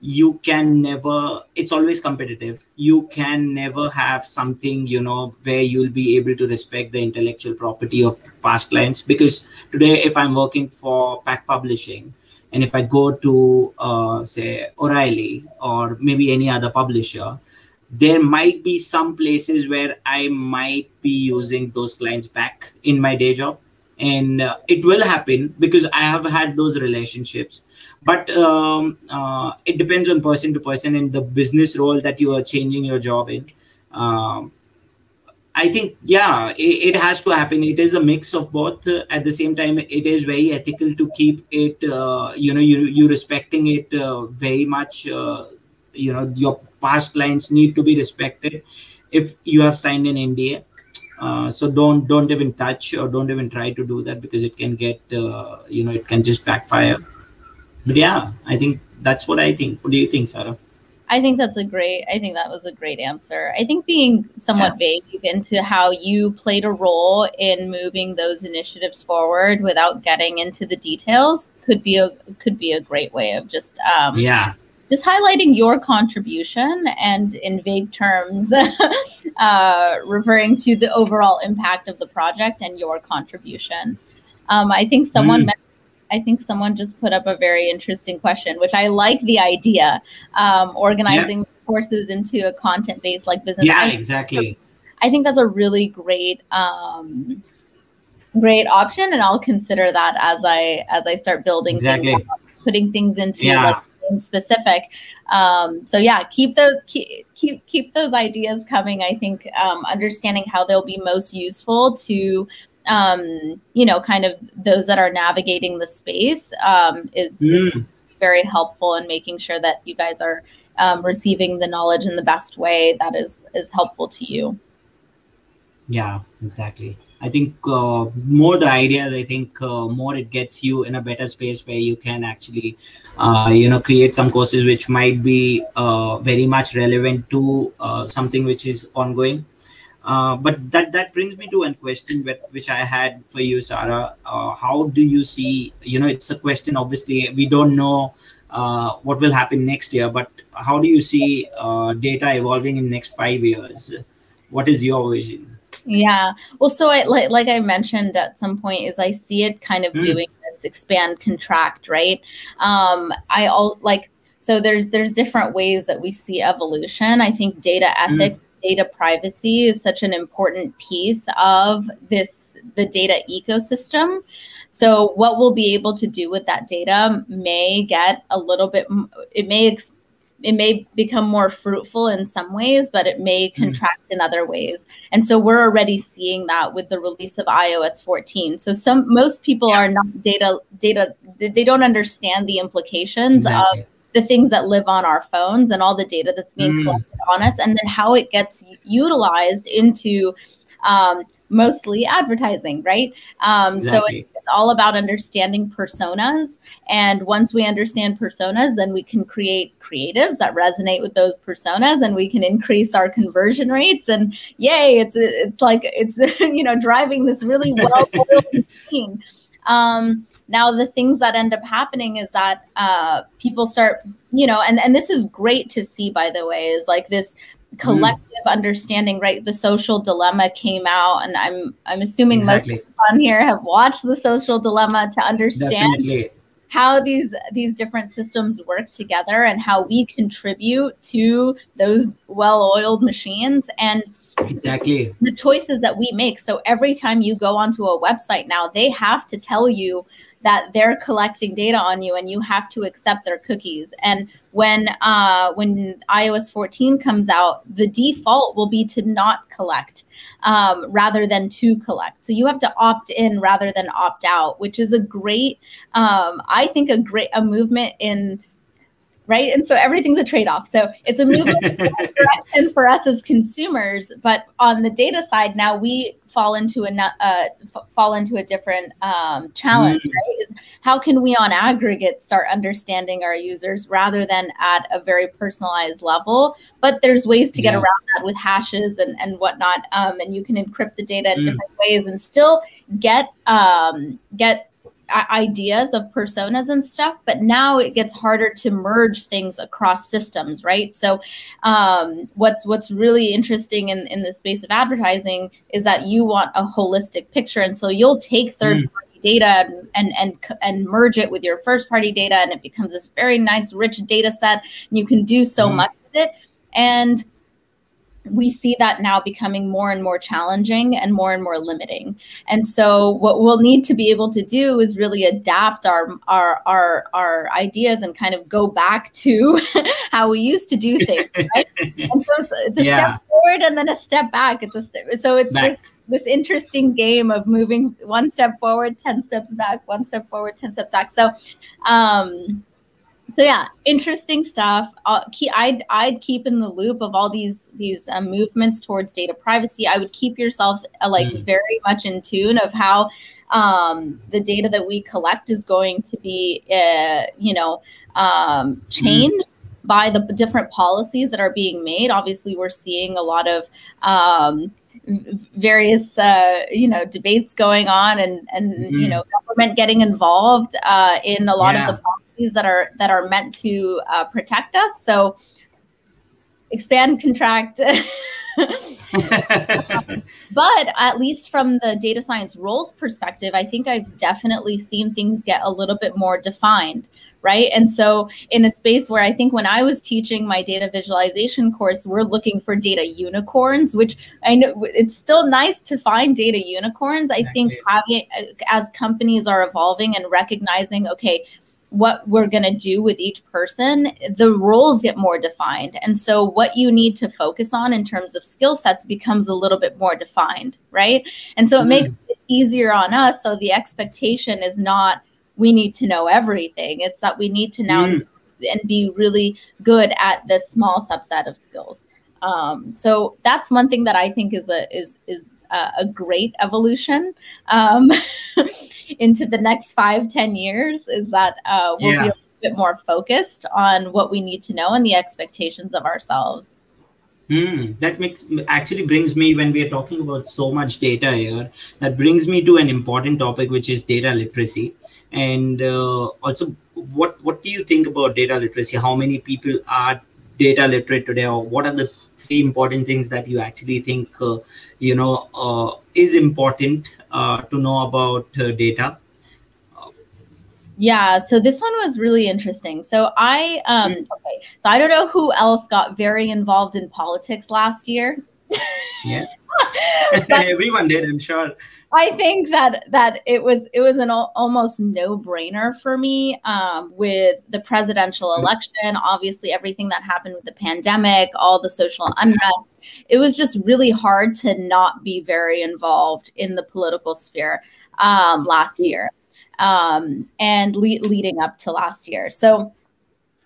you can never it's always competitive. You can never have something you know where you'll be able to respect the intellectual property of past clients. Because today if i'm working for Packt publishing and if i go to uh, say o'reilly or maybe any other publisher there might be some places where I might be using those clients back in my day job. And uh, it will happen because I have had those relationships. But um, uh, it depends on person to person and the business role that you are changing your job in. Um, I think, yeah, it, it, has to happen. It is a mix of both. At the same time, it is very ethical to keep it, uh, you know, you, you respecting it uh, very much, uh, you know, your past clients need to be respected if you have signed an nda uh, so don't don't even touch or don't even try to do that because it can get uh, you know it can just backfire but yeah i think that's what i think what do you think sarah I think that's a great. I think that was a great answer. I think being somewhat yeah. vague into how you played a role in moving those initiatives forward without getting into the details could be a could be a great way of just um, yeah just highlighting your contribution and in vague terms uh, referring to the overall impact of the project and your contribution um, i think someone mm. i think someone just put up a very interesting question which i like the idea um, organizing yeah. courses into a content based like business yeah exactly i think that's a really great um, great option and i'll consider that as i as i start building exactly. things putting things into yeah. like specific. Um, so yeah, keep those keep, keep keep those ideas coming. I think um, understanding how they'll be most useful to um, you know kind of those that are navigating the space um, is, mm. is, very helpful in making sure that you guys are um, receiving the knowledge in the best way that is is helpful to you. Yeah, exactly. I think uh, more the ideas, I think uh, more it gets you in a better space where you can actually, uh, you know, create some courses which might be uh, very much relevant to uh, something which is ongoing. Uh, but that that brings me to one question which I had for you, Sarah. how do you see? You know, it's a question. Obviously, we don't know what will happen next year, but how do you see data evolving in next five years? What is your vision? Yeah. Well, so I like like I mentioned at some point is I see it kind of mm. doing this expand contract, right? Um, I all like so there's there's different ways that we see evolution. I think data hmm. ethics, mm. data privacy is such an important piece of this the data ecosystem. So what we'll be able to do with that data may get a little bit it may ex- it may become more fruitful in some ways, but it may mm. contract in other ways. And so we're already seeing that with the release of iOS 14. So some most people yeah. are not data data they don't understand the implications exactly. of the things that live on our phones and all the data that's being mm. collected on us, and then how it gets utilized into um, mostly advertising, right? Um, exactly. So it's all about understanding personas. And once we understand personas, then we can create creatives that resonate with those personas and we can increase our conversion rates. And yay, it's it's like it's you know driving this really machine. Um, now the things that end up happening is that uh, people start you know and, and this is great to see by the way is like this collective mm. understanding right the social dilemma came out and i'm i'm assuming exactly. most people on here have watched the social dilemma to understand Definitely. how these these different systems work together and how we contribute to those well-oiled machines and exactly the choices that we make so every time you go onto a website now they have to tell you that they're collecting data on you and you have to accept their cookies. And when uh, when iOS 14 comes out, the default will be to not collect um, rather than to collect. So you have to opt in rather than opt out, which is a great, um, I think, a great a movement in right? And so everything's a trade-off. So it's a movement direction for us as consumers, but on the data side, now we fall into a uh, fall into a different um, challenge. Mm. Right? How can we, on aggregate, start understanding our users rather than at a very personalized level? But there's ways to get yeah. around that with hashes and and whatnot, um, and you can encrypt the data in mm. different ways and still get um, get ideas of personas and stuff but now it gets harder to merge things across systems right so um, what's what's really interesting in, in the space of advertising is that you want a holistic picture and so you'll take third mm. party data and and and merge it with your first party data and it becomes this very nice rich data set and you can do so mm. much with it and we see that now becoming more and more challenging and more and more limiting. And so what we'll need to be able to do is really adapt our our our, our ideas and kind of go back to how we used to do things. Right? and so it's a yeah. step forward and then a step back. It's a so it's this, this interesting game of moving one step forward, 10 steps back, one step forward, 10 steps back. So um so yeah, interesting stuff. I'd I'd keep in the loop of all these these um, movements towards data privacy. I would keep yourself uh, like mm. very much in tune of how um, the data that we collect is going to be, uh, you know, um, mm. changed. Mm. By the different policies that are being made, obviously, we're seeing a lot of um, various uh, you know debates going on and and mm-hmm. you know government getting involved uh, in a lot yeah. of the policies that are that are meant to uh, protect us so expand contract but at least from the data science roles perspective i think i've definitely seen things get a little bit more defined right? And so, in a space where I think when I was teaching my data visualization course, we're looking for data unicorns, which I know it's still nice to find data unicorns. I think having as companies are evolving and recognizing, okay, what we're going to do with each person, the roles get more defined. And so, what you need to focus on in terms of skill sets becomes a little bit more defined, right? And so, it mm-hmm. makes it easier on us. So, the expectation is not we need to know everything. It's that we need to now mm. and be really good at this small subset of skills. Um, so that's one thing that I think is a is is a, a great evolution um, into the next five ten years. Is that uh, we'll yeah. be a bit more focused on what we need to know and the expectations of ourselves. Mm, that makes actually brings me when we are talking about so much data here. That brings me to an important topic, which is data literacy and uh, also what what do you think about data literacy how many people are data literate today or what are the three important things that you actually think uh, you know uh, is important uh, to know about uh, data yeah, so this one was really interesting. So I um mm. okay, so I don't know who else got very involved in politics last year. Yeah. Everyone did, I'm sure. I think that that it was it was an almost no brainer for me um, with the presidential mm-hmm. election. Obviously, everything that happened with the pandemic, all the social unrest. It was just really hard to not be very involved in the political sphere um, last year um, and le- leading up to last year. So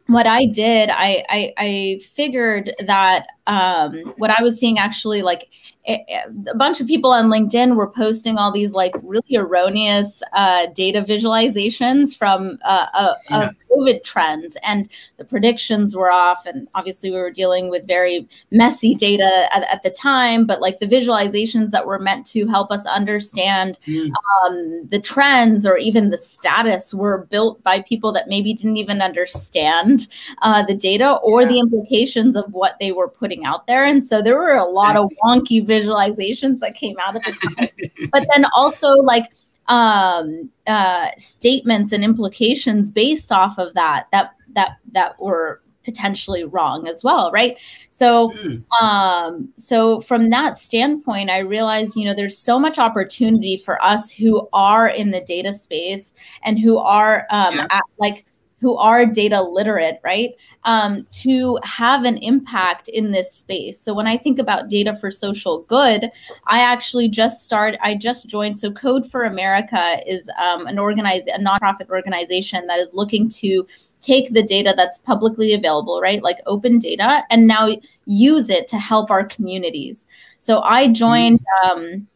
what I did, I, I, I figured that um, what I was seeing actually like a, a bunch of people on LinkedIn were posting all these like really erroneous uh, data visualizations from uh, uh, yeah. of COVID trends, and the predictions were off. And obviously, we were dealing with very messy data at, at the time, but like the visualizations that were meant to help us understand mm. um, the trends or even the status were built by people that maybe didn't even understand uh, the data or yeah. the implications of what they were putting out there. And so there were a lot of wonky visualizations that came out at the time. but then also like um, uh, statements and implications based off of that that that that were potentially wrong as well right so mm. um so from that standpoint i realized you know there's so much opportunity for us who are in the data space and who are um yeah. at, like who are data literate right um, to have an impact in this space. So when I think about data for social good, I actually just start. I just joined. So Code for America is um, an organized, a nonprofit organization that is looking to take the data that's publicly available, right? Like open data, and now use it to help our communities. So I joined. Um,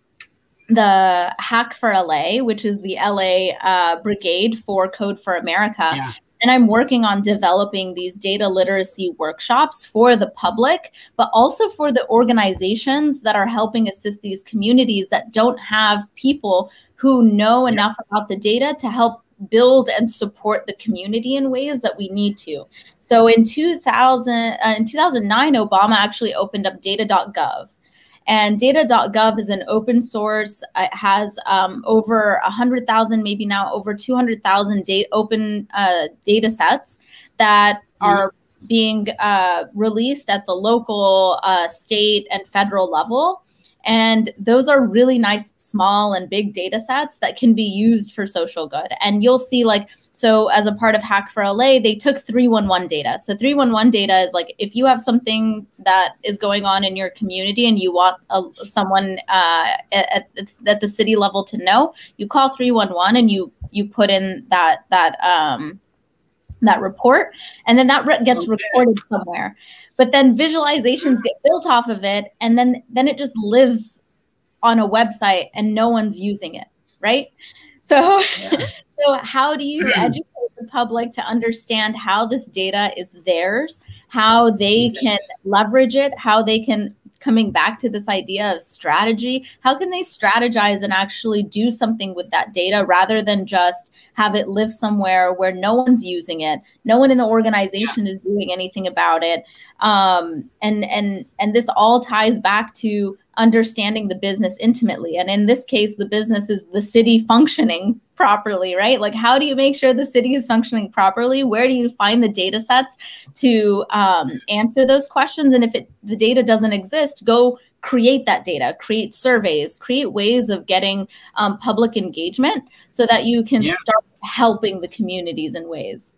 the Hack for LA, which is the LA uh, brigade for Code for America. Yeah. And I'm working on developing these data literacy workshops for the public, but also for the organizations that are helping assist these communities that don't have people who know enough about the data to help build and support the community in ways that we need to. So in 2000 uh, in 2009 Obama actually opened up data.gov and data.gov is an open source. It has um, over 100,000, maybe now over 200,000 data, open uh, data sets that mm-hmm. are being uh, released at the local, uh, state, and federal level. And those are really nice, small and big data sets that can be used for social good. And you'll see, like, so as a part of Hack for LA, they took 311 data. So 311 data is like if you have something that is going on in your community and you want a, someone uh, at, at, the city level to know, you call 311 and you you put in that that um, that report, and then that re- gets okay. recorded somewhere but then visualizations get built off of it and then then it just lives on a website and no one's using it right so yeah. so how do you educate the public to understand how this data is theirs how they can leverage it how they can coming back to this idea of strategy how can they strategize and actually do something with that data rather than just have it live somewhere where no one's using it no one in the organization is doing anything about it? Um, and and and this all ties back to understanding the business intimately. And in this case the business is the city functioning properly right? Like how do you make sure the city is functioning properly? Where do you find the data sets to um, answer those questions? And if it, the data doesn't exist go create that data create surveys create ways of getting um, public engagement so that you can yeah. start helping the communities in ways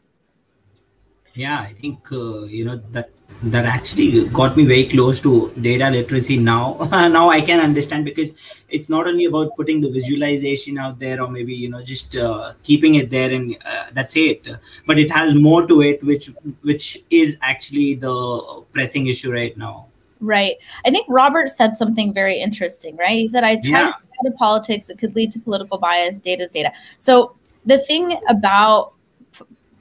yeah i think uh, you know that that actually got me very close to data literacy now. Now i can understand because it's not only about putting the visualization out there or maybe you know just uh, keeping it there and uh, that's it. But it has more to it which which is actually the pressing issue right now. Right. I think robert said something very interesting right? He said i try yeah. to politics it could lead to political bias data is data. So the thing about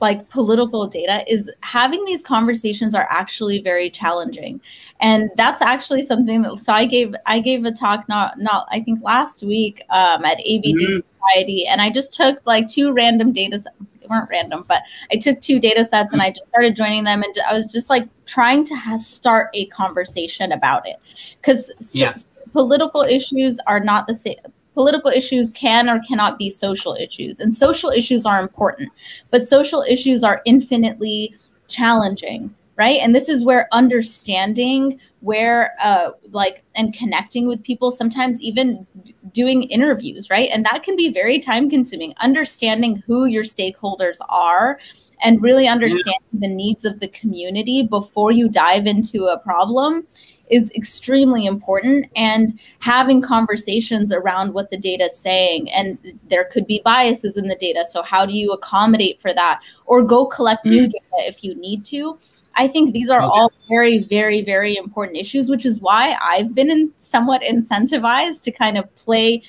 like political data is having these conversations are actually very challenging and that's actually something that so i gave i gave a talk not not i think last week um, at abd mm-hmm. society and i just took like two random data they weren't random but i took two data sets and i just started joining them and i was just like trying to have, start a conversation about it because yeah. political issues are not the same political issues can or cannot be social issues. And social issues are important, but social issues are infinitely challenging right and this is where understanding where uh like and connecting with people sometimes even doing interviews right and that can be very time consuming understanding who your stakeholders are and really understanding yeah. the needs of the community before you dive into a problem is extremely important and having conversations around what the data is saying and there could be biases in the data so how do you accommodate for that or go collect new mm-hmm. data if you need to i think these are all very very very important issues which is why i've been in somewhat incentivized to kind of play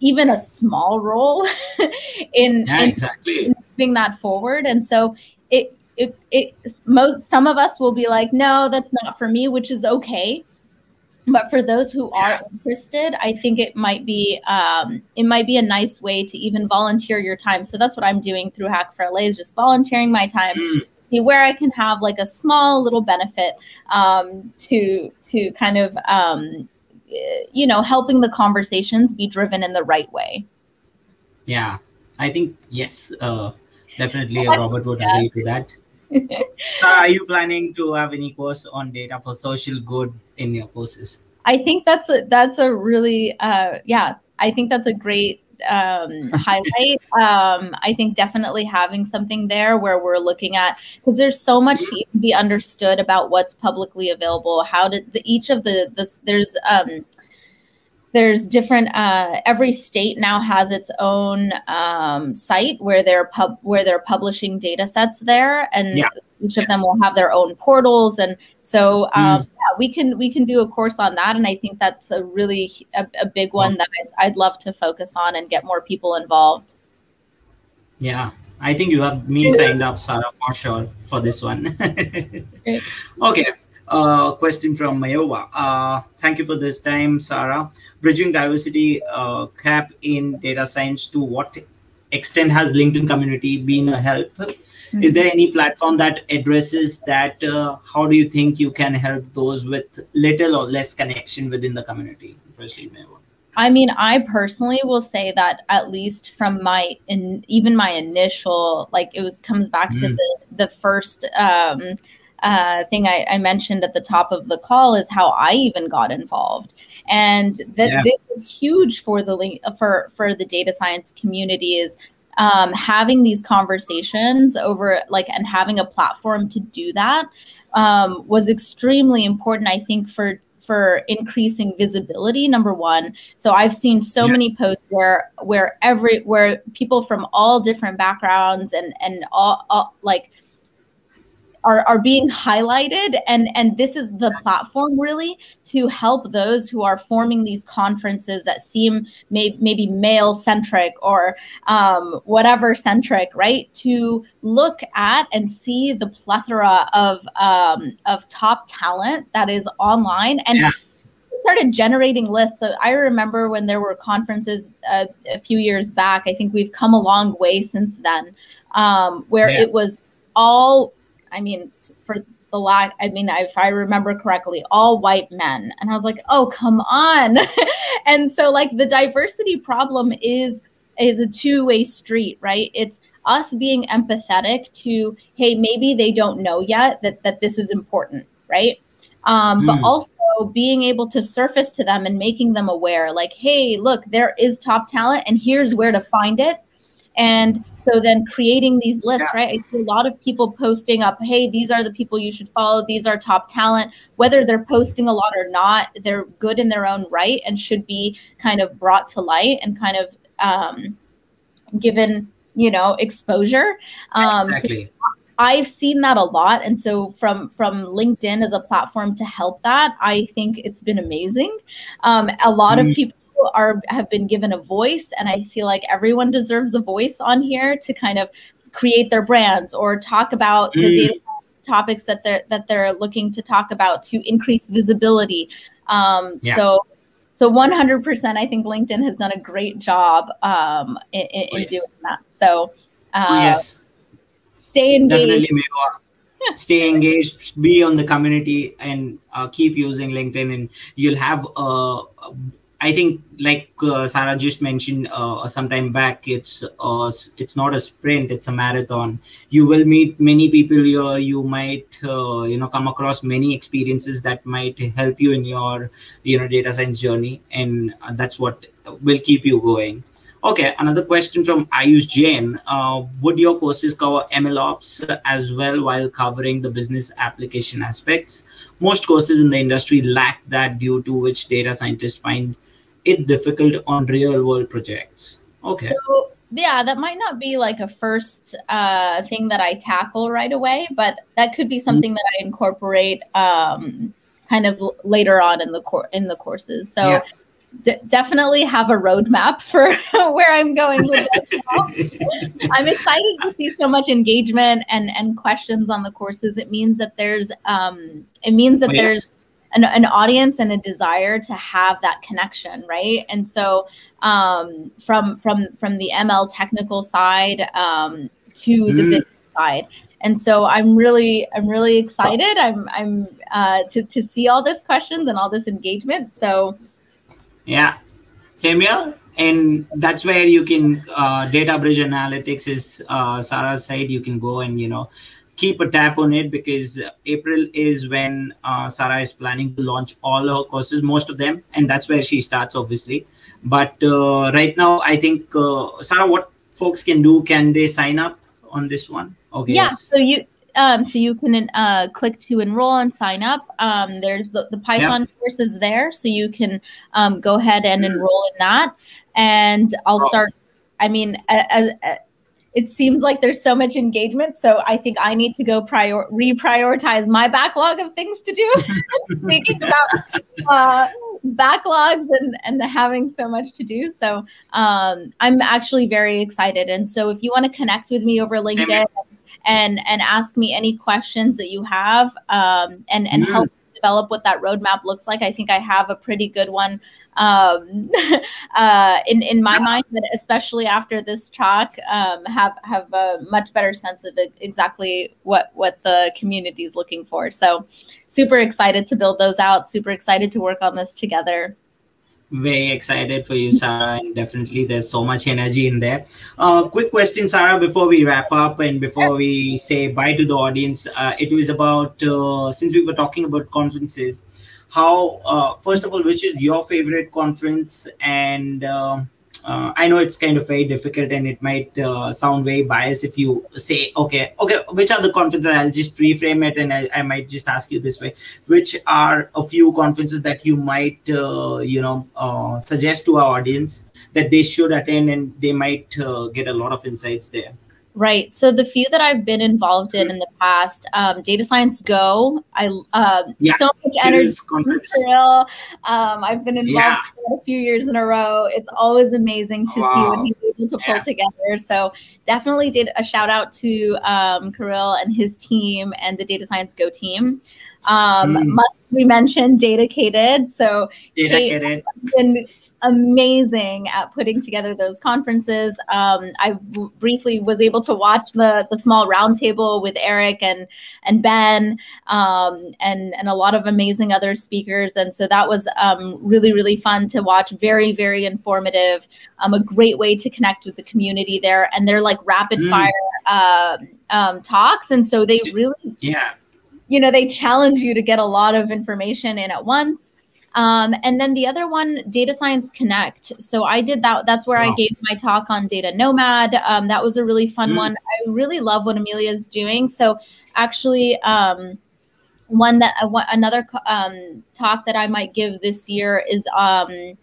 even a small role in, yeah, in, exactly. in moving that forward and so it it, it most some of us will be like no that's not for me which is okay. But for those who are interested i think it might be um, it might be a nice way to even volunteer your time. So that's what i'm doing through hack for la is just volunteering my time mm. see where i can have like a small little benefit um, to to kind of um, you know helping the conversations be driven in the right way. Yeah. I think yes uh, definitely robert would agree to that so are you planning to have any course on data for social good in your courses i think that's a that's a really uh yeah i think that's a great um, highlight. Um, I think definitely having something there where we're looking at because there's so much to be understood about what's publicly available. How did the, each of the this there's um, there's different uh, every state now has its own um, site where they're pub where they're publishing data sets there and yeah. each of them will have their own portals and so um, mm. yeah, we can we can do a course on that and i think that's a really a, a big one that I'd, I'd, love to focus on and get more people involved yeah i think you have me signed up sarah for sure for this one okay uh, question from Mayowa. Uh, thank you for this time, Sarah. Bridging diversity uh, cap in data science to what extent has LinkedIn community been a help? Mm-hmm. Is there any platform that addresses that? Uh, how do you think you can help those with little or less connection within the community? Firstly, Mayowa. I mean, I personally will say that at least from my in even my initial like it was comes back mm. to the the first um uh, thing I, I, mentioned at the top of the call is how I even got involved, and that yeah. this is huge for the for for the data science community is um, having these conversations over like and having a platform to do that um, was extremely important. I think for for increasing visibility number one so i've seen so yeah. many posts where where every where people from all different backgrounds and and all, all like are, are being highlighted and and this is the platform really to help those who are forming these conferences that seem may, maybe male centric or um, whatever centric right to look at and see the plethora of um, of top talent that is online and yeah started generating lists. So I remember when there were conferences uh, a few years back. I think we've come a long way since then, um, where yeah. it was all I mean, for the lot, I mean, if I remember correctly, all white men. And I was like, oh, come on. and so, like, the diversity problem is is a two-way street right it's us being empathetic to hey maybe they don't know yet that that this is important right um, mm. but also being able to surface to them and making them aware like hey look there is top talent and here's where to find it and so then creating these lists, yeah. right? I see a lot of people posting up, hey, these are the people you should follow. These are top talent. Whether they're posting a lot or not, they're good in their own right and should be kind of brought to light and kind of um, given, you know, exposure. Um, exactly. So I've seen that a lot, and so from from LinkedIn as a platform to help that, I think it's been amazing. Um, a lot mm-hmm. of people are have been given a voice and i feel like everyone deserves a voice on here to kind of create their brands or talk about mm. the data topics that they're that they're looking to talk about to increase visibility um, yeah. so so 100% i think linkedin has done a great job um, in, in, oh, yes. doing that so uh, yes stay engaged Definitely, stay engaged be on the community and uh, keep using linkedin and you'll have uh, I think, like uh, Sarah just mentioned uh, some time back, it's uh, it's not a sprint; it's a marathon. You will meet many people here. You might, uh, you know, come across many experiences that might help you in your, you know, data science journey, and uh, that's what will keep you going. Okay, another question from Ayush Jain. Uh, would your courses cover MLOps as well while covering the business application aspects? Most courses in the industry lack that, due to which data scientists find it difficult on real world projects. Okay. So, yeah, that might not be like a first uh, thing that I tackle right away, but that could be something that I incorporate um, kind of later on in the core in the courses. So. Yeah d- definitely have a roadmap for where I'm going with this. I'm excited to see so much engagement and and questions on the courses. It means that there's um it means that oh, yes. there's an, an audience and a desire to have that connection, right? And so um from from from the ML technical side um to mm. the business side and so i'm really i'm really excited i'm i'm uh, to, to see all this questions and all this engagement so yeah, same here. And that's where you can uh, data bridge analytics is uh, Sarah's side. You can go and you know keep a tap on it because April is when uh, Sarah is planning to launch all her courses, most of them, and that's where she starts, obviously. But uh, right now, I think uh, Sarah, what folks can do? Can they sign up on this one? Okay. Yeah. So you um, so you can uh, click to enroll and sign up. Um, there's the, the Python yep. courses there, so you can um, go ahead and enroll in that. And I'll oh. start. I mean, it seems like there's so much engagement, so I think I need to go prior reprioritize my backlog of things to do. Thinking about uh, backlogs and and having so much to do, so um, I'm actually very excited. And so, if you want to connect with me over LinkedIn and and ask me any questions that you have um, and and help develop what that roadmap looks like. I think I have a pretty good one um, uh, in in my mind, but especially after this talk, um, have have a much better sense of exactly what what the community is looking for. So, super excited to build those out. Super excited to work on this together very excited for you, Sarah, and definitely there's so much energy in there. Uh, quick question, Sarah, before we wrap up and before we say bye to the audience. Uh, it was about uh, since we were talking about conferences, how uh, first of all, which is your favorite conference and uh, uh, I know it's kind of very difficult and it might uh, sound very biased if you say, okay, okay, which are the conferences? I'll just reframe it and I, I might just ask you this way: which are a few conferences that you might, uh, you know, uh, suggest to our audience that they should attend and they might get a lot of insights there? Right. So the few that I've been involved in in the past, um, Data Science Go, I um, yeah, so much energy. Real. Um, I've been involved yeah. a few years in a row. It's always amazing to wow. see what he's able to pull yeah. together. So definitely did a shout out to um, Kirill and his team and the Data Science Go team. Um, mm. Must we mention Datacated? So Datacated. been amazing at putting together those conferences. Um, I briefly was able to watch the the small roundtable with Eric and and Ben um, and and a lot of amazing other speakers, and so that was um, really really fun to watch. Very very informative. Um, a great way to connect with the community there, and they're like rapid mm. fire uh, um, talks, and so they really yeah you know they challenge you to get a lot of information in at once um, and then the other one, Data Science Connect. So I did that. That's where wow. I gave my talk on Data Nomad. Um, that was a really fun mm. one. I really love what Amelia is doing. So actually, um, one that uh, another um, talk that I might give this year is um,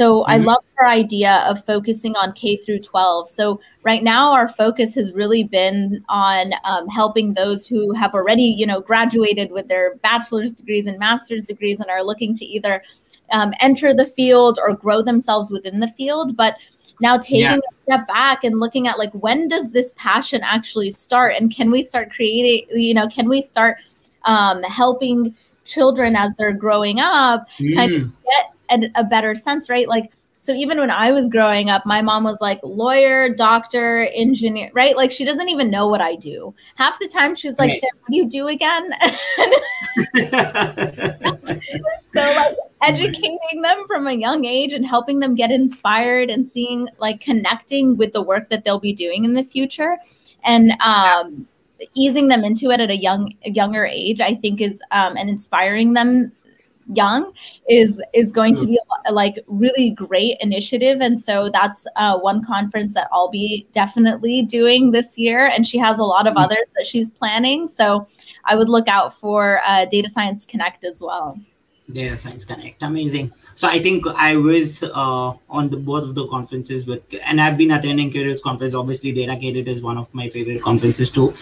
so mm-hmm. I love her idea of focusing on K through 12. So right now our focus has really been on um, helping those who have already, you know, graduated with their bachelor's degrees and master's degrees and are looking to either um, enter the field or grow themselves within the field. But now taking yeah. a step back and looking at like when does this passion actually start and can we start creating you know can we start um, helping children as they're growing up mm. kind of get a, a better sense, right? Like, so even when I was growing up, my mom was like lawyer, doctor, engineer, right? Like she doesn't even know what I do. Half the time she's like, right. what do you do again? so like educating them from a young age and helping them get inspired and seeing like connecting with the work that they'll be doing in the future and um, easing them into it at a young a younger age i think is um, and inspiring them young is is going to be a, like really great initiative and so that's uh, one conference that i'll be definitely doing this year and she has a lot of others that she's planning so i would look out for uh, data science connect as well Data Science Connect. Amazing. So I think I was uh, on the both of the conferences with, and I've been attending Kirill's conference. Obviously, Data Datacated is one of my favorite conferences too.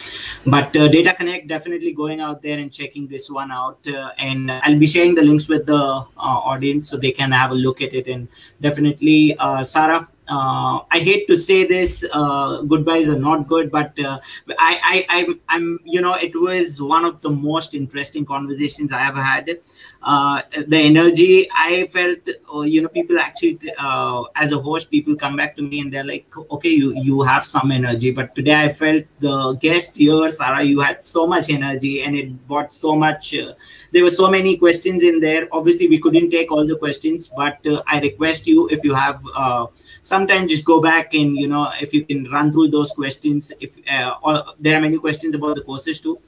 But uh, Data Connect, definitely going out there and checking this one out. Uh, and I'll be sharing the links with the uh, audience so they can have a look at it. And definitely, uh, Sarah, uh, I hate to say this, uh, goodbyes are not good, but uh, I, I, I'm, I'm, you know, it was one of the most interesting conversations I ever had. Uh, the energy I felt, uh, you know, people actually, uh, as a host, people come back to me and they're like, okay, you, you have some energy, but today I felt the guest here, Sarah, you had so much energy and it brought so much. there were so many questions in there. Obviously, we couldn't take all the questions, but I request you if you have sometimes just go back and you know if you can run through those questions if uh, or there are many questions about the courses too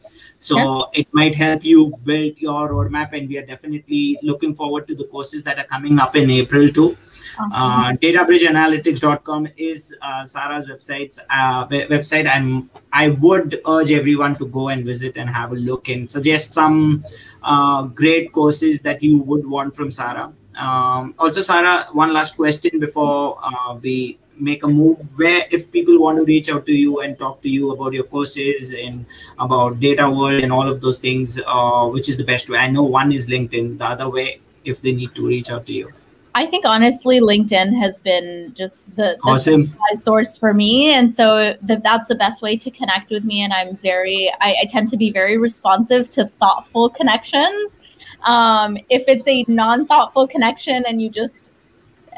so it might help you build your roadmap and we are definitely looking forward to the courses that are coming up in april too. Uh-huh. uh, databridgeanalytics.com is uh, sarah's website uh, website. I'm i would urge everyone to go and visit and have a look and suggest some uh, great courses that you would want from sarah. Um, also, Sarah, one last question before uh, we make a move. Where, if people want to reach out to you and talk to you about your courses and about Data World and all of those things, uh, which is the best way? I know one is LinkedIn. The other way, if they need to reach out to you. I think honestly, LinkedIn has been just the, the awesome. source for me, and so the, that's the best way to connect with me. And I'm very, I, I tend to be very responsive to thoughtful connections. Um, if it's a non-thoughtful connection and you just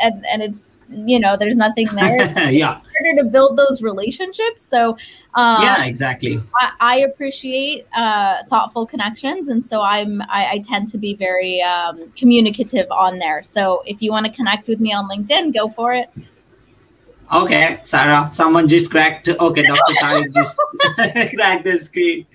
and, and it's you know there's nothing there yeah harder to build those relationships so um, yeah exactly I, I appreciate uh, thoughtful connections and so i'm i, I tend to be very um, communicative on there so if you want to connect with me on linkedin go for it Okay, Sarah, someone just cracked. Okay, Dr. Tariq just cracked the screen.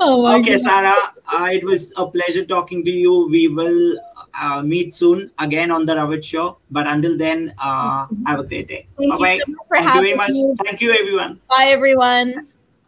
Oh okay, God. Sarah, uh, it was a pleasure talking to you. We will uh, meet soon again on the Ravit Show. But until then, uh, have a great day. Thank Bye bye. So Thank you very much. Thank you, everyone. Bye, everyone.